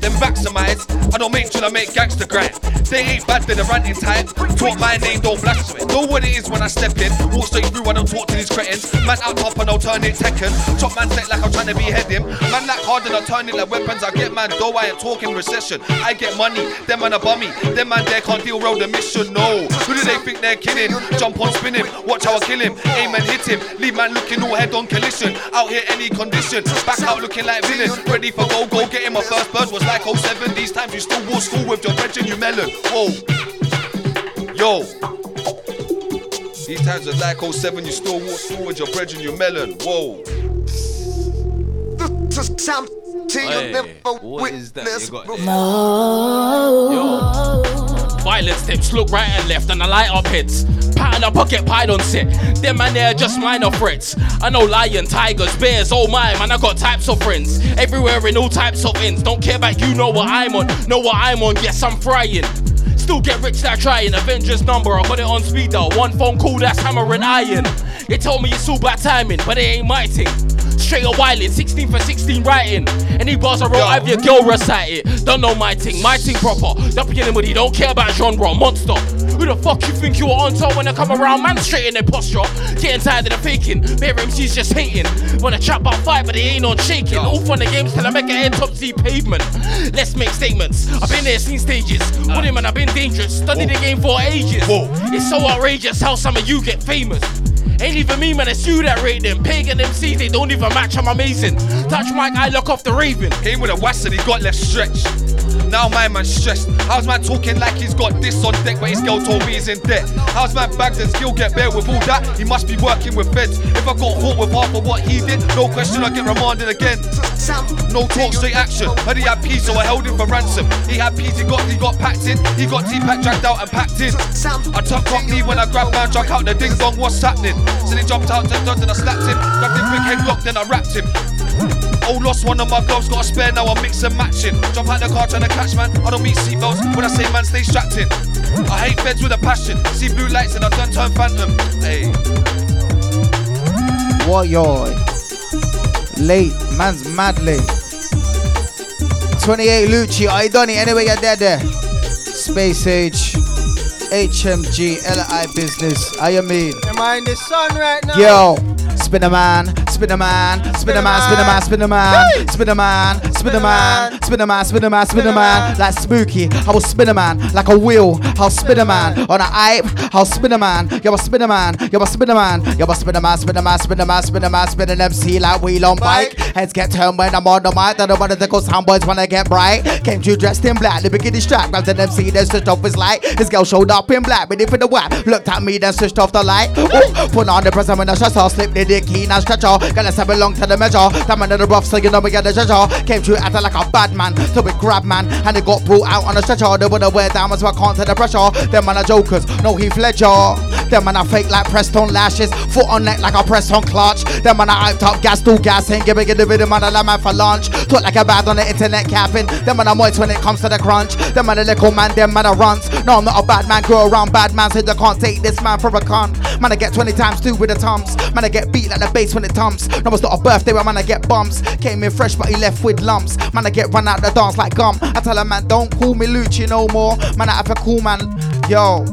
Then maximize. I don't make drill, I make gangster grime. They ain't bad, they're the ranting type. Talk my name, don't blaspheme. Know what it is when I step in. Walk straight through, I don't talk to these cretins. Man out top and alternate Tekken. Chop man set like I'm trying to behead him. Man like hard and I turn it like weapons. I get man dough, I ain't talking recession. I get money, them man a bummy. Them man there can't deal road the mission, no. Who do they think they're kidding? Jump on, spin him, watch how I kill him. Aim and hit him, leave man looking all head on collision. Out here any condition, back out looking like villain. Ready for go, go, getting my first bird was like 07. These times you still walk school with your brethren, you melon. Whoa. Yo. These times was like 07, you still walk school with your brethren, you melon. Whoa. Hey, what is that you got there? Violent steps, look right and left, and I light up heads. Pattern up, pocket pied on set. Them man, they're just minor threats. I know lion, tigers, bears, oh my, man, I got types of friends. Everywhere in all types of ends. Don't care about you, know what I'm on. Know what I'm on, yes, I'm frying. Still get rich that trying. Avengers number, I got it on speed dial. One phone call, that's hammer and iron. They told me it's all bad timing, but it ain't my thing. Straight a wildin', 16 for 16 writing. Any bars I wrote, have your girl recite it. Don't know my thing, my thing proper. Dumping anybody, don't care about genre, monster. Who the fuck you think you are on top when I come around? Man, straight in their posture. Getting tired of the faking. Bare MCs just hating. Wanna chat about fight, but they ain't on shaking. All fun and games till I make a head top Z pavement. Let's make statements. I've been there, seen stages. Warning, man, I've been dangerous. Studied the game for ages. It's so outrageous how some of you get famous. Ain't even me, man, it's you that rate them. Pagan MCs, they don't even match, I'm amazing. Touch mic, I lock off the raven. Came with a west he got left stretched. Now my man stressed. How's man talking like he's got this on deck, but his girl told me he's in debt? How's man bags and skill get bare with all that? He must be working with feds. If I got caught with half of what he did, no question I get remanded again. No talk, straight action. Heard he had peas, so I held him for ransom. He had peas, he got he got packed in. He got T-pack dragged out and packed in. I took cockney when I grab man, drunk out the ding dong. What's happening? So he jumped out, jumped out, and I slapped him. Grabbed him quick headlock, then I wrapped him. Oh, lost one of my gloves, got a spare now. I'm mix and matching. Jump out the car trying to catch man. I don't mean seatbelts when I say man, stay strapped in. I hate feds with a passion. See blue lights and I don't turn phantom. Hey. What yo? Late, man's mad late. 28 Lucci, I done it anyway you're dead there. Space Age, HMG, LI Business, I mean. Am I in the sun right now? Yo, spin a man, spin a man, spin a man, spin a man, spin a man, spin a man, spin a man, spin a man, spin a man, spin a man, like spooky. I will spin a man like a wheel. I'll spin a man on a hype. I'll spin a man. Yo, a spin a man. Yo, a spin a man. Yo, a spin a man, spin a man, spin a man, spin a man, spin an MC like wheel on bike. Heads get turned when I'm on the mic. Don't know what the go sound boys wanna get bright. Came to dressed in black, the bikini strap, grabbed an MC, then switched off his light. His girl showed up in black, ready for the whack. Looked at me, then switched off the light. Ooh, put on the present when I stress off, slip the dick clean and stretch off. Gonna step along to the measure. That in the rough, so you know we get the treasure. Came to acting like a bad man, so we grab man, and it got brought out on a stretcher. They wanna wear diamonds, so I can't take the pressure. Them man are jokers, no Heath Ledger. Them man are fake like pressed on lashes, foot on neck like a on clutch. Them man are hyped up, gas to gas, ain't giving the video man a man for lunch. Talk like a bad on the internet capping. Them man are moist when it comes to the crunch. Them man a little man, them man are runs. No, I'm not a bad man, grow around bad man, said I can't take this man for a con. Man, I get 20 times two with the tums. Man, I get beat like the bass when it tumps. No, it's not a birthday where man, I get bumps. Came in fresh, but he left with lumps. Man, I get run out the dance like gum. I tell a man, don't call me Lucci no more. Man, I have a cool man. Yo.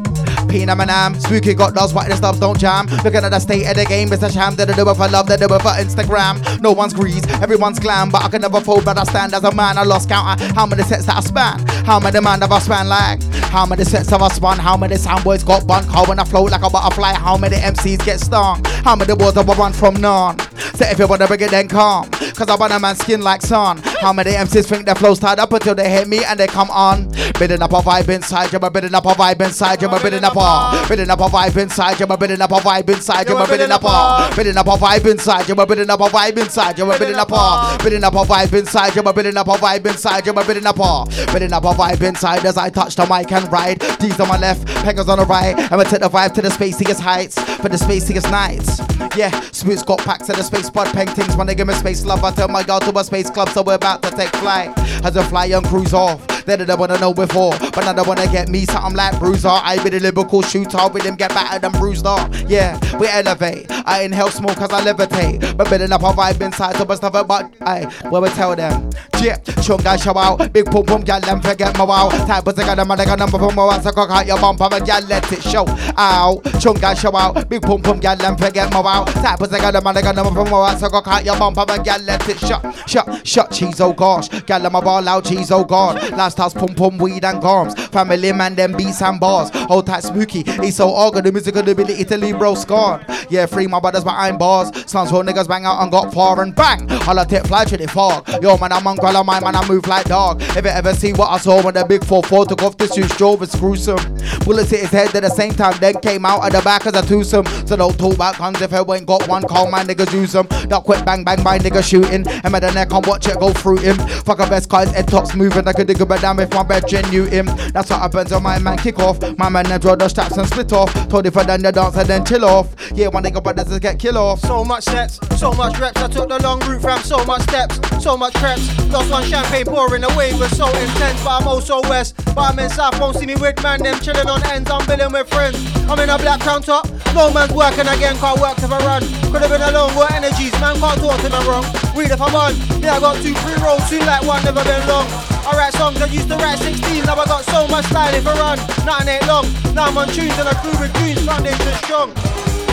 Pina Manam, spooky got those white and stuff don't jam. Looking at the state of the game, it's a sham. They do it for love, they do it for Instagram. No one's grease, everyone's glam, but I can never fold. But I stand as a man. I lost count how many sets that I span. How many man have I span like? How many sets have I spun? How many soundboys got bun? How when I float like a butterfly? How many MCs get stung? How many balls have I run from none? So if you wanna bring it, then come. Cause I want a man's skin like sun. How many MCs think their flow's tied up until they hit me and they come on? Bidding up a vibe inside you, but bidding up a vibe inside you, but bidding up a bidding up a vibe inside you, but bidding up a vibe inside you, but bidding up a bidding up a vibe inside you, but bidding up a vibe inside you, but bidding up a bidding up a vibe inside you, but bidding up a vibe inside you, but bidding up a bidding up a vibe inside as I touch the mic and ride. D's on my left, pengers on the right, we take the vibe to the spaciest heights, for the spaciest nights. Yeah, Smooth's got packs of the space pod paintings. When they give me space love, I tell my girl to a space club, so we're about to take flight. As I fly and cruise off. They didn't wanna know before, but now they wanna get me something like Bruiser. I be the lyrical shooter, with them get battered and bruised off. Yeah, we elevate. I inhale smoke cause I levitate. But building up a vibe inside, so but stuff but I, where we tell them. Yeah, chung guy show out, big pum pum, gal, them forget my wow. Type got a man, got a number from my one, so cock out your bumper, but gal, let it show. Ow, chung guy show out, big pum pum, gal, them forget my wow. Type got a man, got a number from my one, so cock out your bumper, but gal, let it shut, shut, shut, cheese, oh gosh. Gal, I'm a ball out, cheese, oh god. Last house, pum pum, weed and garms. Family man, them beats and bars. Hold tight, spooky. He's so organ, the musical ability to leave bro scarred. Yeah, free my brothers behind bars. Slums where niggas bang out and got far and bang. All I take fly to the fog. Yo, man, I'm on girl, my man, I move like dog. If you ever see what I saw when the big 4-4 took off the shoe, drove it's gruesome. Bullets hit his head at the same time, then came out at the back as a twosome. So don't talk about guns if you ain't got one, call my niggas use them. Not quick bang bang by nigga shooting. And at the neck and watch it go through him. Fuck a best cause head tops moving like a digger, but damn if my bed knew him. That's what happens when my man kick off. My man then draw the straps and split off. Told if I done the dance and then chill off. Yeah, one nigga brothers just get kill off. So much sets, so much reps. I took the long route from so much steps, so much preps. Lost one champagne pouring, away, was so intense. But I'm also west. But I'm in south, won't see me with man. Them chilling on ends, I'm billing with friends. I'm in a black counter, no man's working again, can't work if I run. Could have been alone, what energies, man can't talk to me wrong. Read if I'm on, yeah, I got two free rolls, two like one, never been long. I write songs, I used to write 16. Now I got so much style if I run. Nothing ain't long. Now I'm on tunes and I grew with goons. Foundation strong.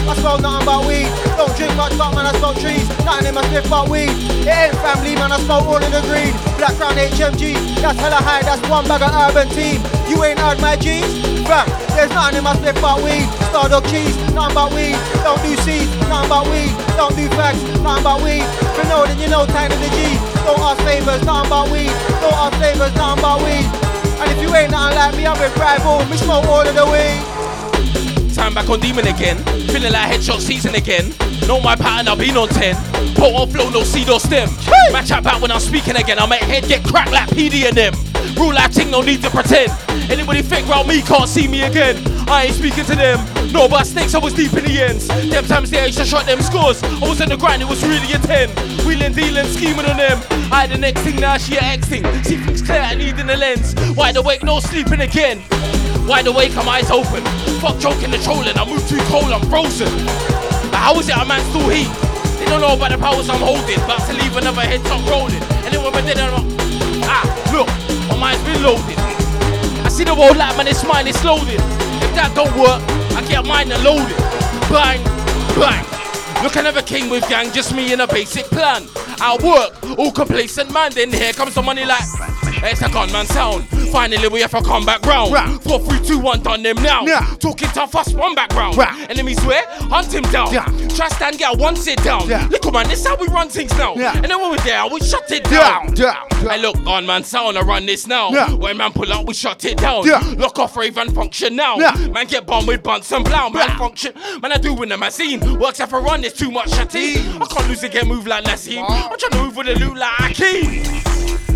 I smoke nothing but weed. Don't drink much, but man, I smoke trees. Nothing in my spliff but weed. It ain't family, man, I smoke all in the green. Black Crown HMG, that's hella high, that's one bag of urban team. You ain't heard my G's? Fam, there's nothing in my spliff but weed. Star dog cheese, nothing but weed. Don't do seeds, nothing but weed. Don't do facts, nothing but weed. For know then you know time to the G. Don't ask favours, nothing but weed. Don't ask favours, nothing but weed. And if you ain't nothing like me, I'm with rival. We smoke all of the weed. Time back on demon again. Feeling like headshot season again. Know my pattern, I've been on 10. Put on flow, no seed or stem. Match up back when I'm speaking again. I make head get cracked like PD and them. Rule like ting, no need to pretend. Anybody think round me can't see me again. I ain't speaking to them. No, but snakes, I was deep in the ends. Them times they used to shot them scores. I was on the grind, it was really a 10. Wheeling, dealing, scheming on them. I had the next thing, now she a X thing. See things clear, I need in the lens. Wide awake, no sleeping again. Wide awake, I'm eyes open. Fuck joking and trolling, I move too cold, I'm frozen. But how is it a man still heat? They don't know about the powers I'm holding. About to leave another head top rolling. And then when I did it, I'm ah, look, my mind's been loaded. I see the world like man, it's mine, it's loaded. If that don't work, I get mine and loaded. Bang, bang. Look, I never came with gang, just me and a basic plan. I work, all complacent man, then here comes the money like it's a gunman sound. Finally, we have to come back round. Four, three, two, one, done them now. Yeah. Talking tough, us one back round. Enemies where? Hunt him down. Try stand, get one sit down. Look, man, this how we run things now. Yeah. And then when we're there, we shut it down. Hey, look, gunman sound, I run this now. Yeah. When man pull out, we shut it down. Yeah. Lock off Raven function now. Yeah. Man get bombed with bunts and blow. Man function. Man, I do win the machine. Works if I run, there's too much shutty. I can't lose again, move like Naseem. I'm trying to move with the loot like Akeem.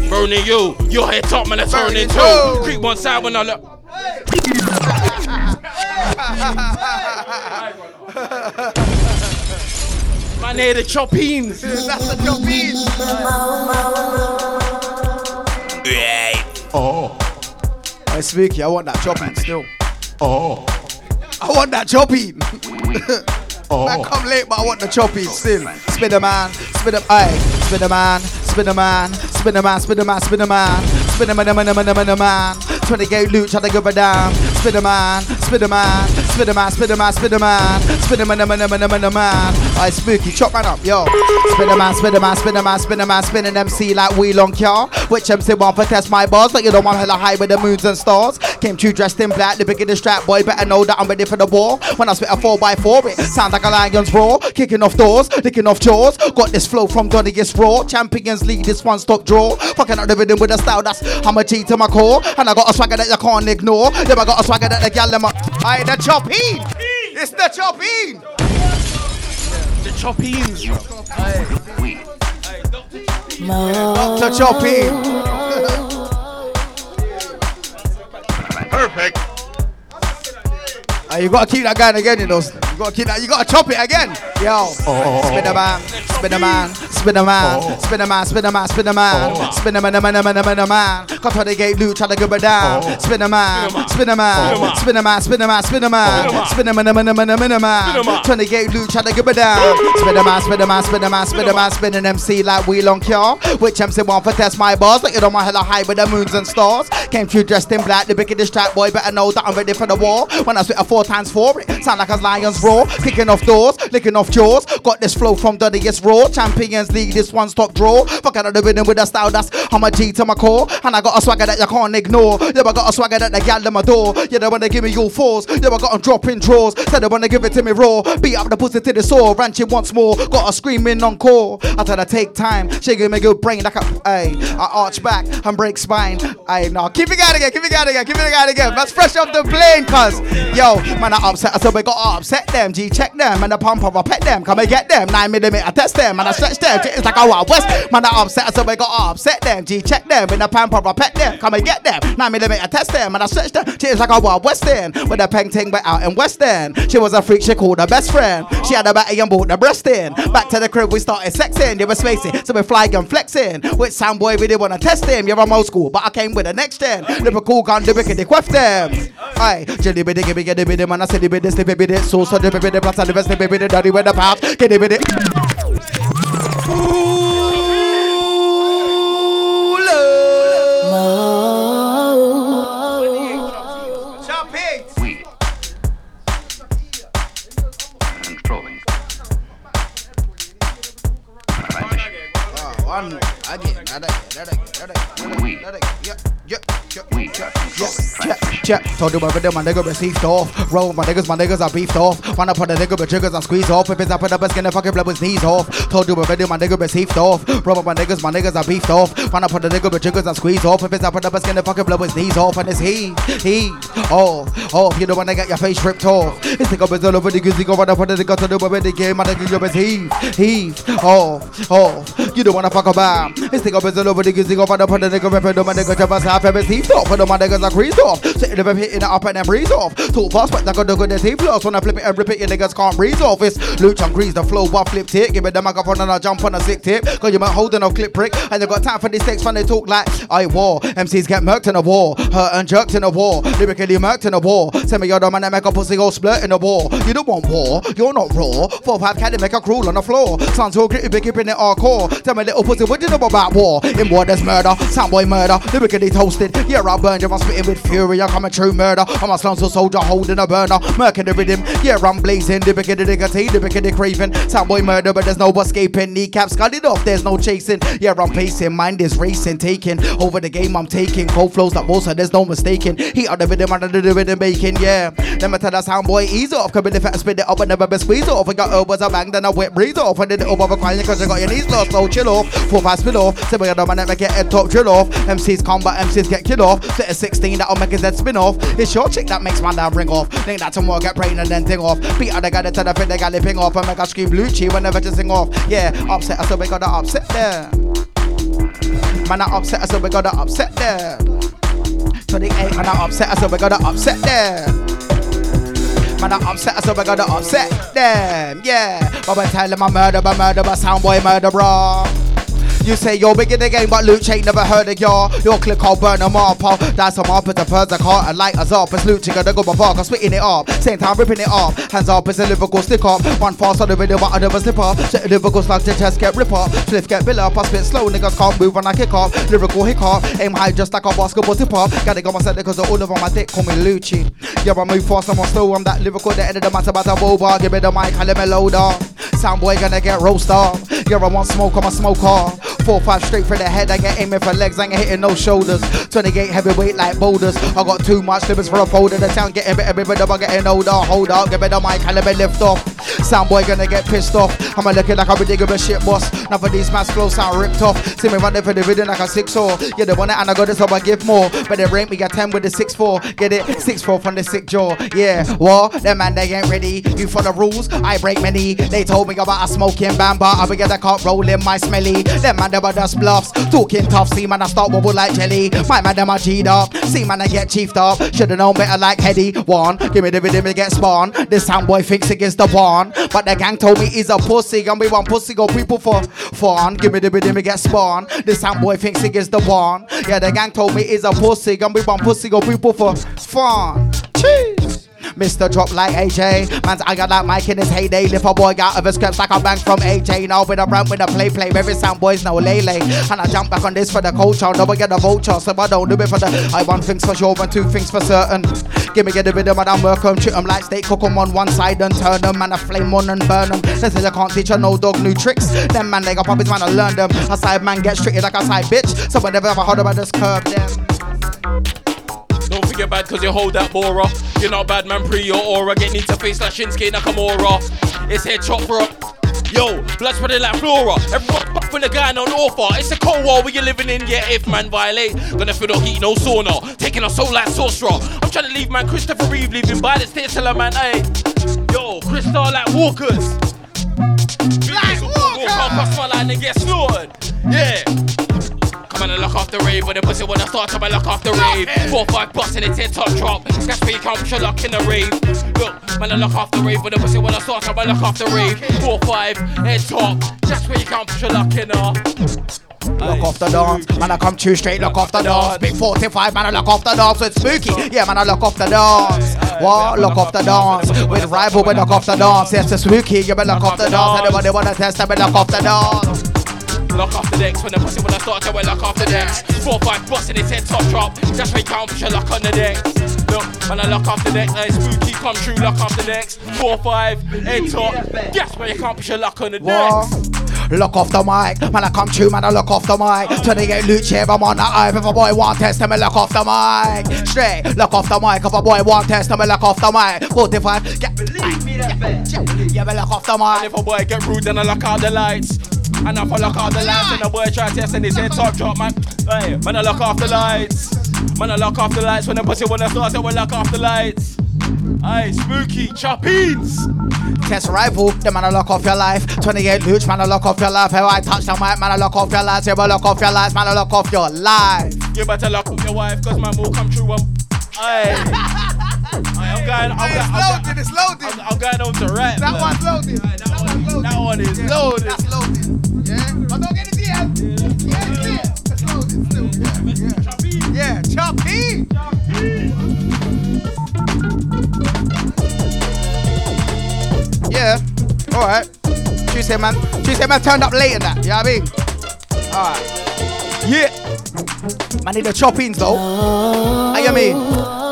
Burning you, your head top man, I turn into. Creep one side when I look. Man, here the choppings. That's the choppings. Oh. Hey, Spooky, I want that chopping still. Oh. I want that chopping. oh. Man, come late, but I want the chopping still. Spider man, spider, aye, spider man, spider man, spider man, spider man, spider man, spider man, man, man, man, man, man. 20 gate loot, try to give a damn. Spider man, spider man, spider man, spider man, spider man, spider man, man, man, man, man, man. Aye, spooky, chop man up, yo. Spider man, spider man, spider man, spider man, spinning MC like wheel on car. Which MC want for test my bars, like you don't want hella high with the moons and stars. Came true dressed in black, the the strap, boy. Better know that I'm ready for the war. When I spit a 4x4, it sounds like a lion's roar. Kicking off doors, licking off jaws. Got this flow from Donny's Raw. Champions League, this one stop draw. Fucking up the rhythm with a style that's I'm a G to my core. And I got a swagger that you can't ignore. Then I got a swagger that the gal them. Aye, the chopping. It's the chopping. The choppings. Dr. Chopping. Perfect. Uh, you gotta keep that going again, you know. You gotta keep that. You gotta chop it again. Yo, spin a man, spin a man, spin a man, spin a man, spin a man, spin a man, spin a man, a man, a man, a man, a man. Cut to the gate, loot, try to go down. Spin a man, spin a man, spin a man, spin a man, spin a man, spin a man, a man, a man, a man, a man. Twenty gate loot, try to go down. Spin a man, spin a man, spin a man, spin a man, spinning MC like wheel on cure. Which MC want for test my bars? Like you don't want hella high with the moons and stars. Came through dressed in black, the biggest trap boy. Better know that I'm ready for the war. When I spit a four times four, it sound like a lion's roar. Kicking off doors, licking off jaws. Got this flow from Dirtiest Raw. Champions League, this one stop draw. Fuck out of the rhythm with a style that's I'm a G to my core. And I got a swagger that you can't ignore. Yeah, I got a swagger that the gal them door. Yeah, they wanna give me all fours. Yeah, I got them dropping draws. Said they wanna give it to me raw. Beat up the pussy to the sore. Ranching once more. Got a screaming encore. I tell her take time. Give me good brain like a. I arch back and break spine. Ay, no. Keep it going again. Keep it going again. Keep it going again. That's fresh off the plane, cuz. Yo, man, I upset. So we got upset them. G check them. And the pump of a pet them. Come and get them. Nine millimeter test them. And I stretch them. It's like a wild west. Man, I upset. So we got upset them. G check them. In the pump of a pet them. Come and get them. Nine millimeter test them. And I stretch them. It's like a wild west end. With a peng ting, but out in West End. She was a freak. She called her best friend. She had a batty and bought the breast in. Back to the crib, we started sexing. They were spacing. So we flying and flexing. With sound boy, we didn't want to test him. You're from old school, but I came with the next gen. Liverpool gun, the wicked, they queft them. Aye, jelly biddy, get the biddy, man. I said biddy, slip biddy, so so the baby, the plus, and the best, the baby, the daddy, the I get that, I get that, again, that, again, that, again, that, again, that, yeah, yeah, yeah, yeah. Told you my rhythm, my nigga received off. Roll my niggas, my niggas are beefed off. Wanna put a nigga, but triggers I squeeze off. If it's up in the skin, fucking blow his knees off. Told you my rhythm, my nigga received off. Roll my niggas, my niggas are beefed off. Wanna put a nigga, but triggers I squeeze off. If it's up in the skin, the fucking blow his knees off. And it's he, he, oh, oh. You don't wanna get your face ripped off. This nigga is all over the goose, he go run up on the nigga to do with the game. My nigga, you is heave, heave, oh, oh. You don't wanna fuck about. This nigga is all over the goose, he go run up on the nigga, ripping my nigga, jump us of his teeth off. And my niggas are creased off. Sitting there hitting it up and then breeze off. Too fast, but I got the good the teeth lost. When I flip it and rip it, your niggas can't breeze off. It's Luch and grease the flow, one flip tip. Give it the microphone and I jump on a sick tip. Cause you might holding a clip prick. And they got time for these sticks when they talk like I war. MCs get murked in a war. Hurt and jerked in a war. Lyrically murked in a war. Send me your and I make a pussy go splurt in a war. You don't want war. You're not raw. Four five caddy make a crawl on the floor. Sounds so gritty, big keeping it hardcore. Tell me little pussy, what you know about war? In war there's murder. Soundboy murder. Lyrically Yeah, I burn you. I'm spitting with fury. I'm a true murder. I'm a slums soldier holding a burner. Murking the rhythm. Yeah, I'm blazing. The bigger the nigga tea, the bigger the craving. Soundboy murder, but there's no escaping. Kneecaps scudded off. There's no chasing. Yeah, I'm pacing. Mind is racing. Taking over the game. I'm taking. Cold flows like Bosa. There's no mistaking. Heat of the rhythm under the rhythm making. Yeah. Let me tell that soundboy ease off. Come in the fat spit it up and never be squeeze off. I got elbows a bang, then I wet breeze off. And then it over crying because you got your knees lost. So chill off. Four five spin off. We got man that make it top drill off. MCs combat, MCs get killed off. Set a 16 that'll make his head spin off. It's your chick that makes my dad ring off. Think that tomorrow get brain and then ting off. Beat out the guy that tell the fit they got lipping off. And make a scream Lucci whenever to sing off. Yeah, upset us so we gotta upset there. Man, I upset us so we gotta upset there. 28 man, I upset us so we gotta upset there. Man, I upset us so we gotta upset them. Yeah, but we tell them I murder, but murder, but soundboy murder, bro. You say you're big in the game, but Luch ain't never heard of y'all. Your click, I'll burn them up. I'll That's some up, it's a first, I can't light us up. It's Luch, gonna go my park, I'm splitting it up. Same time, ripping it up. Hands up, it's a lyrical stick up. One fast on the video, but I never slip up. Set a lyrical slug to chest, get rip up. Spliff get bill up, I spit slow, niggas can't move when I kick up. Lyrical hiccup, aim high just like a basketball tip up. Gotta go myself because all over my dick, call me Lucci. Yeah, I move fast, I'm on slow, I'm that lyrical, the end of the matter, about a boba. Give me the mic, I let me load up. Soundboy gonna get roast up. Yeah, I want smoke, I'm a smoker. Four, five straight for the head, I get aiming for legs, I ain't hitting no shoulders. 28 heavyweight like boulders. I got too much limits for a folder. The town getting better, better, but I'm getting older. Hold up, the mic, let me lift off. Soundboy gonna get pissed off. I'm a looking like digging a shit boss. None of these masks close sound ripped off. See me running for the rhythm like a six or. Yeah, the want it and I got this, so I give more. But they rank me got 10 with the 6 4. Get it? 6 4 from the sick jaw. Yeah, what? Them man, they ain't ready. You for the rules, I break many. They told me about a smoking bamba. I forget I can't roll in my smelly. Them man, they were just bluffs. Talking tough, see man, I start wobble like jelly. My man, them I G'd up. See man, I get chiefed up. Should've known better like Heady. One, give me the rhythm to get spawned. This soundboy thinks it is the one. But the gang told me he's a pussy. And we want pussy go people for fun. Give me the rhythm to get spawned. This soundboy thinks it is the one. Yeah, the gang told me he's a pussy. And we want pussy go people for fun. Mr. Drop like AJ. Man's I got that mic in his heyday. Lift a boy out of his scraps like a bank from AJ. Now with a ramp with a play play. Every sound boys no lay lay. And I jump back on this for the culture. Never get a vulture. So I don't do it for the. I want things for sure and two things for certain. Give me get the rhythm and I'm welcome. Treat them like steak. Cook 'em on one side and turn them. Man, I flame on and burn them. They I can't teach a no dog new tricks. Them man, they got puppies man, I learn them. A side man get treated like a side bitch. So whenever I heard about this curb them. Don't forget bad cause you hold that bora. You're not bad man pre your aura. Get need to face like Shinsuke Nakamura. It's head chop bro. Yo, blood spreading like flora. Everyone back for the guy on offer. It's a cold war where you're living in. Yeah, if man violate, gonna feel no heat, no sauna. Taking a soul like sorcerer. I'm trying to leave man Christopher Reeve leaving by the stairs till man, hey. Yo, Crystal like walkers. Like walkers. Walk my line and get slaughtered. Yeah. On and lock off the rave When the pussy wanna start, and lock off the rave Four, five bucks in its head top drop you can't push your luck in the rave Look, man, I lock off the rave When the pussy wanna start, and lock off the rave Four, five, head top Just where you can't push your luck in the Lock off the dance, man. I come too straight. Lock off the dance. Big 45, man. I lock off the dance. It's spooky. Yeah, man. I lock off the dance. What? Lock off the dance. With rival, we lock off the dance. Yes, it's spooky. Yeah, man. Lock off the dance. Anybody wanna test? Me lock off the dance. Lock off the decks when the pussy wanna start to wear lock off the decks. Four five busting its head top drop. Just where you can't push your luck on the decks. Look, when I lock off the deck, like spooky come true, lock off the decks. Four five, head top. Guess where you can't push your luck on the decks. Look off the mic, man, I come true, man, I look off the mic. 28 loot chair, I'm on the hype. If a boy want test, me look off the mic. Straight, look off the mic. If a boy want test, me look off the mic. 45, get believe me, that Yeah, me look off the mic. And if a boy get rude, then I lock out the lights. And I lock out the lights, and the boy try test and his head top drop, man. Hey, man, I lock off the lights. Man, I lock off the lights when the pussy wanna start, so we lock off the lights. Hey, spooky choppies. Test rifle, the man, I lock off your life. 28 looch, man, I lock off your life. How I touch the mic, man, I lock off your life. Yeah, man, lock off your life, man, I lock off your life. You better lock up your wife, cause my move come true. Um, I'm going, I'm, It's going, I'm, loaded, it's loaded. I'm, I'm going on to rap. That man. one's loaded. That one's loaded. That one is loaded. That's loaded. Yeah. But don't get it yet. Yeah, it's here. It's loaded still. Yeah. Yeah. Choppy. Yeah, alright. Tuesday, man. Tuesday, man, turned up late in that. You know what I mean? Alright. Yeah. Man, need the choppings though. I mean?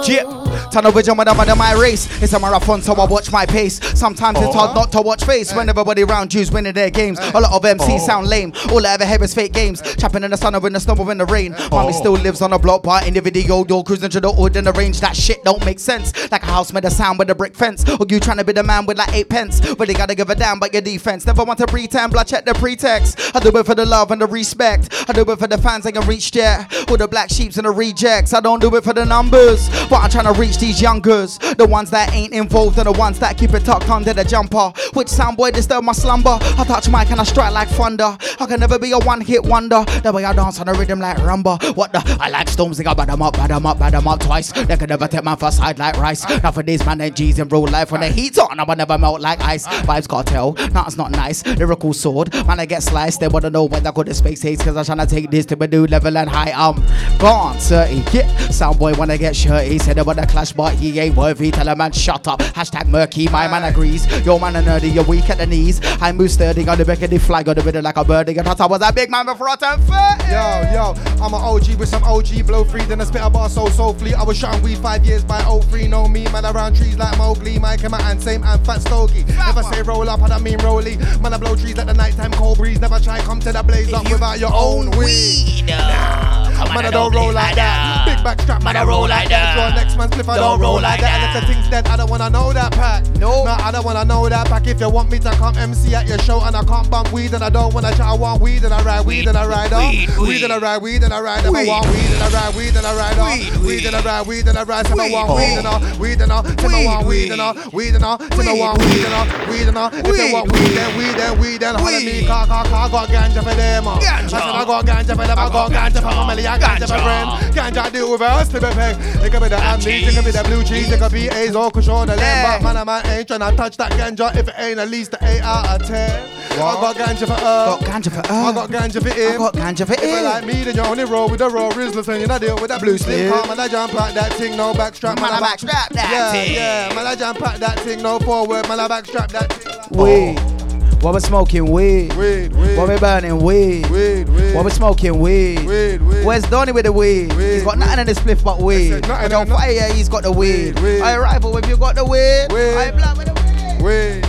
Yeah. Over jump with under my race. It's a marathon, so I watch my pace. Sometimes it's hard uh-huh. not to watch face when everybody around you's winning their games. A lot of MCs uh-huh. sound lame. All I ever hear is fake games. Trapping in the sun or in the snow or in the rain. Uh-huh. Mommy still lives on a block, but in the video, you're cruising to the hood in the range. That shit don't make sense. Like a house made a sound with a brick fence. Or you trying to be the man with like eight pence. But they gotta give a damn about your defense. Never want to pretend, blood check the pretext. I do it for the love and the respect. I do it for the fans ain't reach yet. All the black sheeps and the rejects. I don't do it for the numbers. But I'm trying to reach these youngers. The ones that ain't involved and the ones that keep it tucked under the jumper. Which sound boy disturb my slumber? I touch mic and I strike like thunder. I can never be a one hit wonder. The way I dance on the rhythm like rumba. What the? I like storms, they got bad them up, bad them up, bad them up twice. They can never take my first side like rice. Now for these man and G's in real life. When the heat's on, I will never melt like ice. Vibes cartel, nothing's not nice. Lyrical sword, man, I get sliced. They wanna know when I got the space hates. Cause I'm trying to take this to a new level and high. I'm gone, 30. Yeah, soundboy wanna get shirty. Said about the clash, but he ain't worthy. Tell a man, shut up. Hashtag murky, my man agrees. Yo, man, a nerdy, you're weak at the knees. I move sturdy on the back of the flag, Got the middle like a birdie. I thought I was a big man before I turned 30. Yo, yo, I'm an OG with some OG blow free. Then I spit a bar so soulfully. I was shotting weed five years by 03. Know me, man, around trees like Mowgli. Mike and my hand, same and fat stogie. If I say roll up, I don't mean rolly. Man, I blow trees like the nighttime cold breeze. Never try come to the blaze up without your own weed. Nah, man, I don't roll like that. Big back strap, man, I roll like that. Your next man slip, I don't roll like that. And if the thing's dead, I don't wanna know that pack. No, nah, I don't wanna know that pack. If you want me to come MC at your show and I can't bump weed and I don't wanna chat, I want weed and I ride weed and I ride on. Weed and I ride and I ride, and I ride weed and I ride. If I want weed and I ride weed and I ride on. Weed and I ride weed and I ride. If I want weed and all, weed and all. Weed and I want weed and all, weed and all. Weed and I want weed and all, weed and all. If they want weed, then weed, then weed, then holla me. Car, car, car, got ganja for them. I said I got ganja for them. I got ganja for family. I got ganja for friends. Ganja do with us to be peg. It could be the amnesia, it could be the blue cheese, it could be A's or Kushon, the lamb. But man, a man ain't tryna touch that ganja if it ain't at least an 8 out of 10. I got ganja for her. Got ganja for her. I got ganja for him. I got ganja for him. If you him. like me, then you only roll with the raw Rizlas and you not deal with that blue slim. Calm and I jump out that thing, no backstrap. Man, I backstrap that yeah, thing. Yeah, man, I jump out that thing, no forward. Man, I backstrap that thing. Weed. What we smoking weed? Weed, weed. What we burning weed? Weed, weed. What we smoking weed? Weed, weed. Where's Donny with the weed? he's got nothing in his spliff but weed. nothing, But on nothing. fire, he's got the weed. weed. I rival, if you got the weed, Weed. I black with the weed. Weed.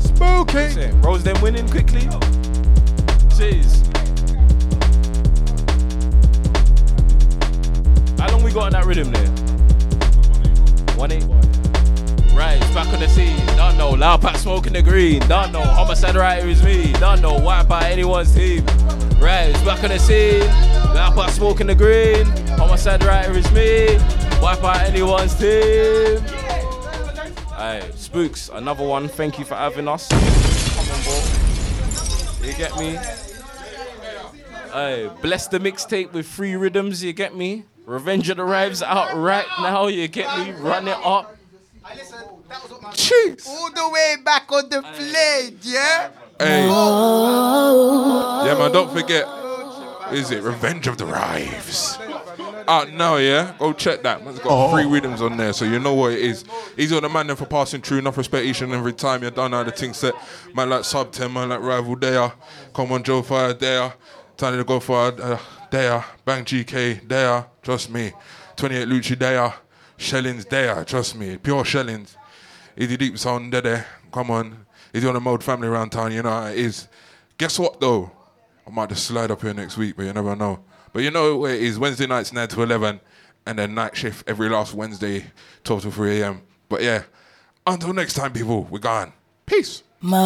Spooky. Rose them winning quickly. Jeez. How long we got on that rhythm there? One eight. Right, back on the scene. Don't know. Loud pack smoking the green. Don't know. Homicide writer is me. Don't know. Wipe out anyone's team. Right, it's back on the scene. Loud pack smoking the green. Homicide writer is me. Wipe out anyone's team. Alright, Spooks, another one. Thank you for having us. You get me? Hey, bless the mixtape with free rhythms, you get me? Revenge of the Rives out right now, you get me? Run it up. Jeez. All the way back on the plate, yeah? Hey. Yeah, man, don't forget. Is it Revenge of the Rives? Out now, yeah? Go check that. Man's got three rhythms on there, so you know what it is. He's on the man there for passing through. Enough respect each and every time you're done how the thing set. Man like Sub 10, man like Rival there. Come on, Joe Fire there. Time to go for uh, there. Bang GK there. Trust me. 28 Lucci there. Shellings there. Trust me. Pure shellings. Easy deep sound there. Come on. He's on the mode family around town, you know how it is. Guess what though? I might just slide up here next week, but you never know. But you know where it is Wednesday nights 9 to 11, and then night shift every last Wednesday, 12 to 3 a.m. But yeah, until next time, people, we're gone. Peace. Yes,